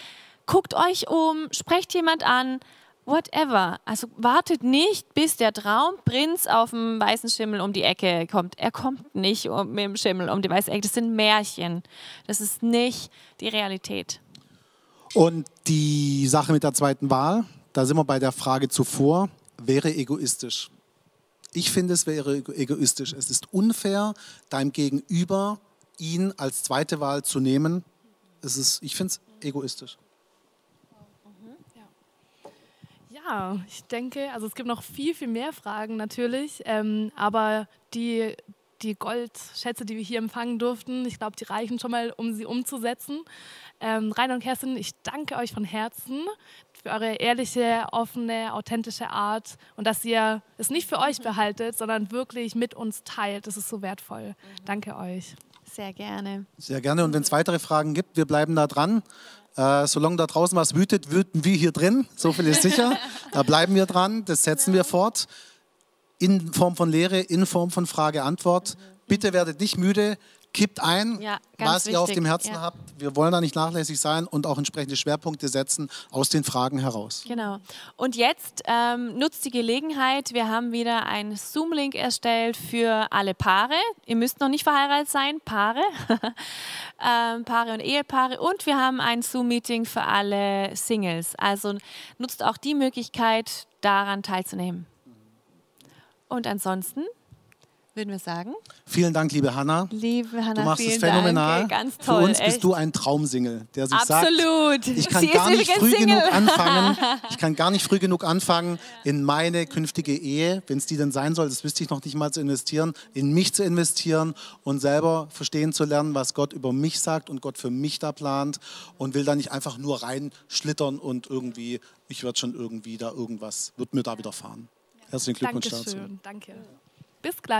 Guckt euch um, sprecht jemand an, whatever. Also wartet nicht, bis der Traumprinz auf dem weißen Schimmel um die Ecke kommt. Er kommt nicht mit dem Schimmel um die weiße Ecke. Das sind Märchen. Das ist nicht die Realität. Und die Sache mit der zweiten Wahl, da sind wir bei der Frage zuvor, wäre egoistisch. Ich finde, es wäre egoistisch. Es ist unfair, deinem Gegenüber ihn als zweite Wahl zu nehmen. Es ist, ich finde es egoistisch. Ja, ich denke, also es gibt noch viel, viel mehr Fragen natürlich, ähm, aber die, die Goldschätze, die wir hier empfangen durften, ich glaube, die reichen schon mal, um sie umzusetzen. Ähm, Rainer und Kerstin, ich danke euch von Herzen für eure ehrliche, offene, authentische Art und dass ihr es nicht für euch behaltet, sondern wirklich mit uns teilt. Das ist so wertvoll. Danke euch. Sehr gerne. Sehr gerne. Und wenn es weitere Fragen gibt, wir bleiben da dran. Äh, solange da draußen was wütet, wüten wir hier drin. So viel ist sicher. Da bleiben wir dran. Das setzen wir fort. In Form von Lehre, in Form von Frage-Antwort. Bitte werdet nicht müde kippt ein, Ja, was ihr auf wichtig, dem Herzen ja. habt. Wir wollen da nicht nachlässig sein und auch entsprechende Schwerpunkte setzen aus den Fragen heraus. Genau. Und jetzt ähm, nutzt die Gelegenheit. Wir haben wieder einen Zoom-Link erstellt für alle Paare. Ihr müsst noch nicht verheiratet sein, Paare. ähm, Paare und Ehepaare. Und wir haben ein Zoom-Meeting für alle Singles. Also nutzt auch die Möglichkeit, daran teilzunehmen. Und ansonsten würden wir sagen, Vielen Dank, liebe Hanna. liebe Hanna, Du machst es phänomenal. Dank. Ganz toll. Für uns bist echt. du ein Traumsingle, der sich Absolut. sagt, ich kann Sie gar nicht früh Single. genug anfangen. Ich kann gar nicht früh genug anfangen, in meine künftige Ehe, wenn es die denn sein soll, das wüsste ich noch nicht mal zu investieren, in mich zu investieren und selber verstehen zu lernen, was Gott über mich sagt und Gott für mich da plant und will da nicht einfach nur reinschlittern und irgendwie, ich werde schon irgendwie da irgendwas, wird mir da widerfahren. Herzlichen Glückwunsch dazu. Dankeschön. Danke. Bis gleich.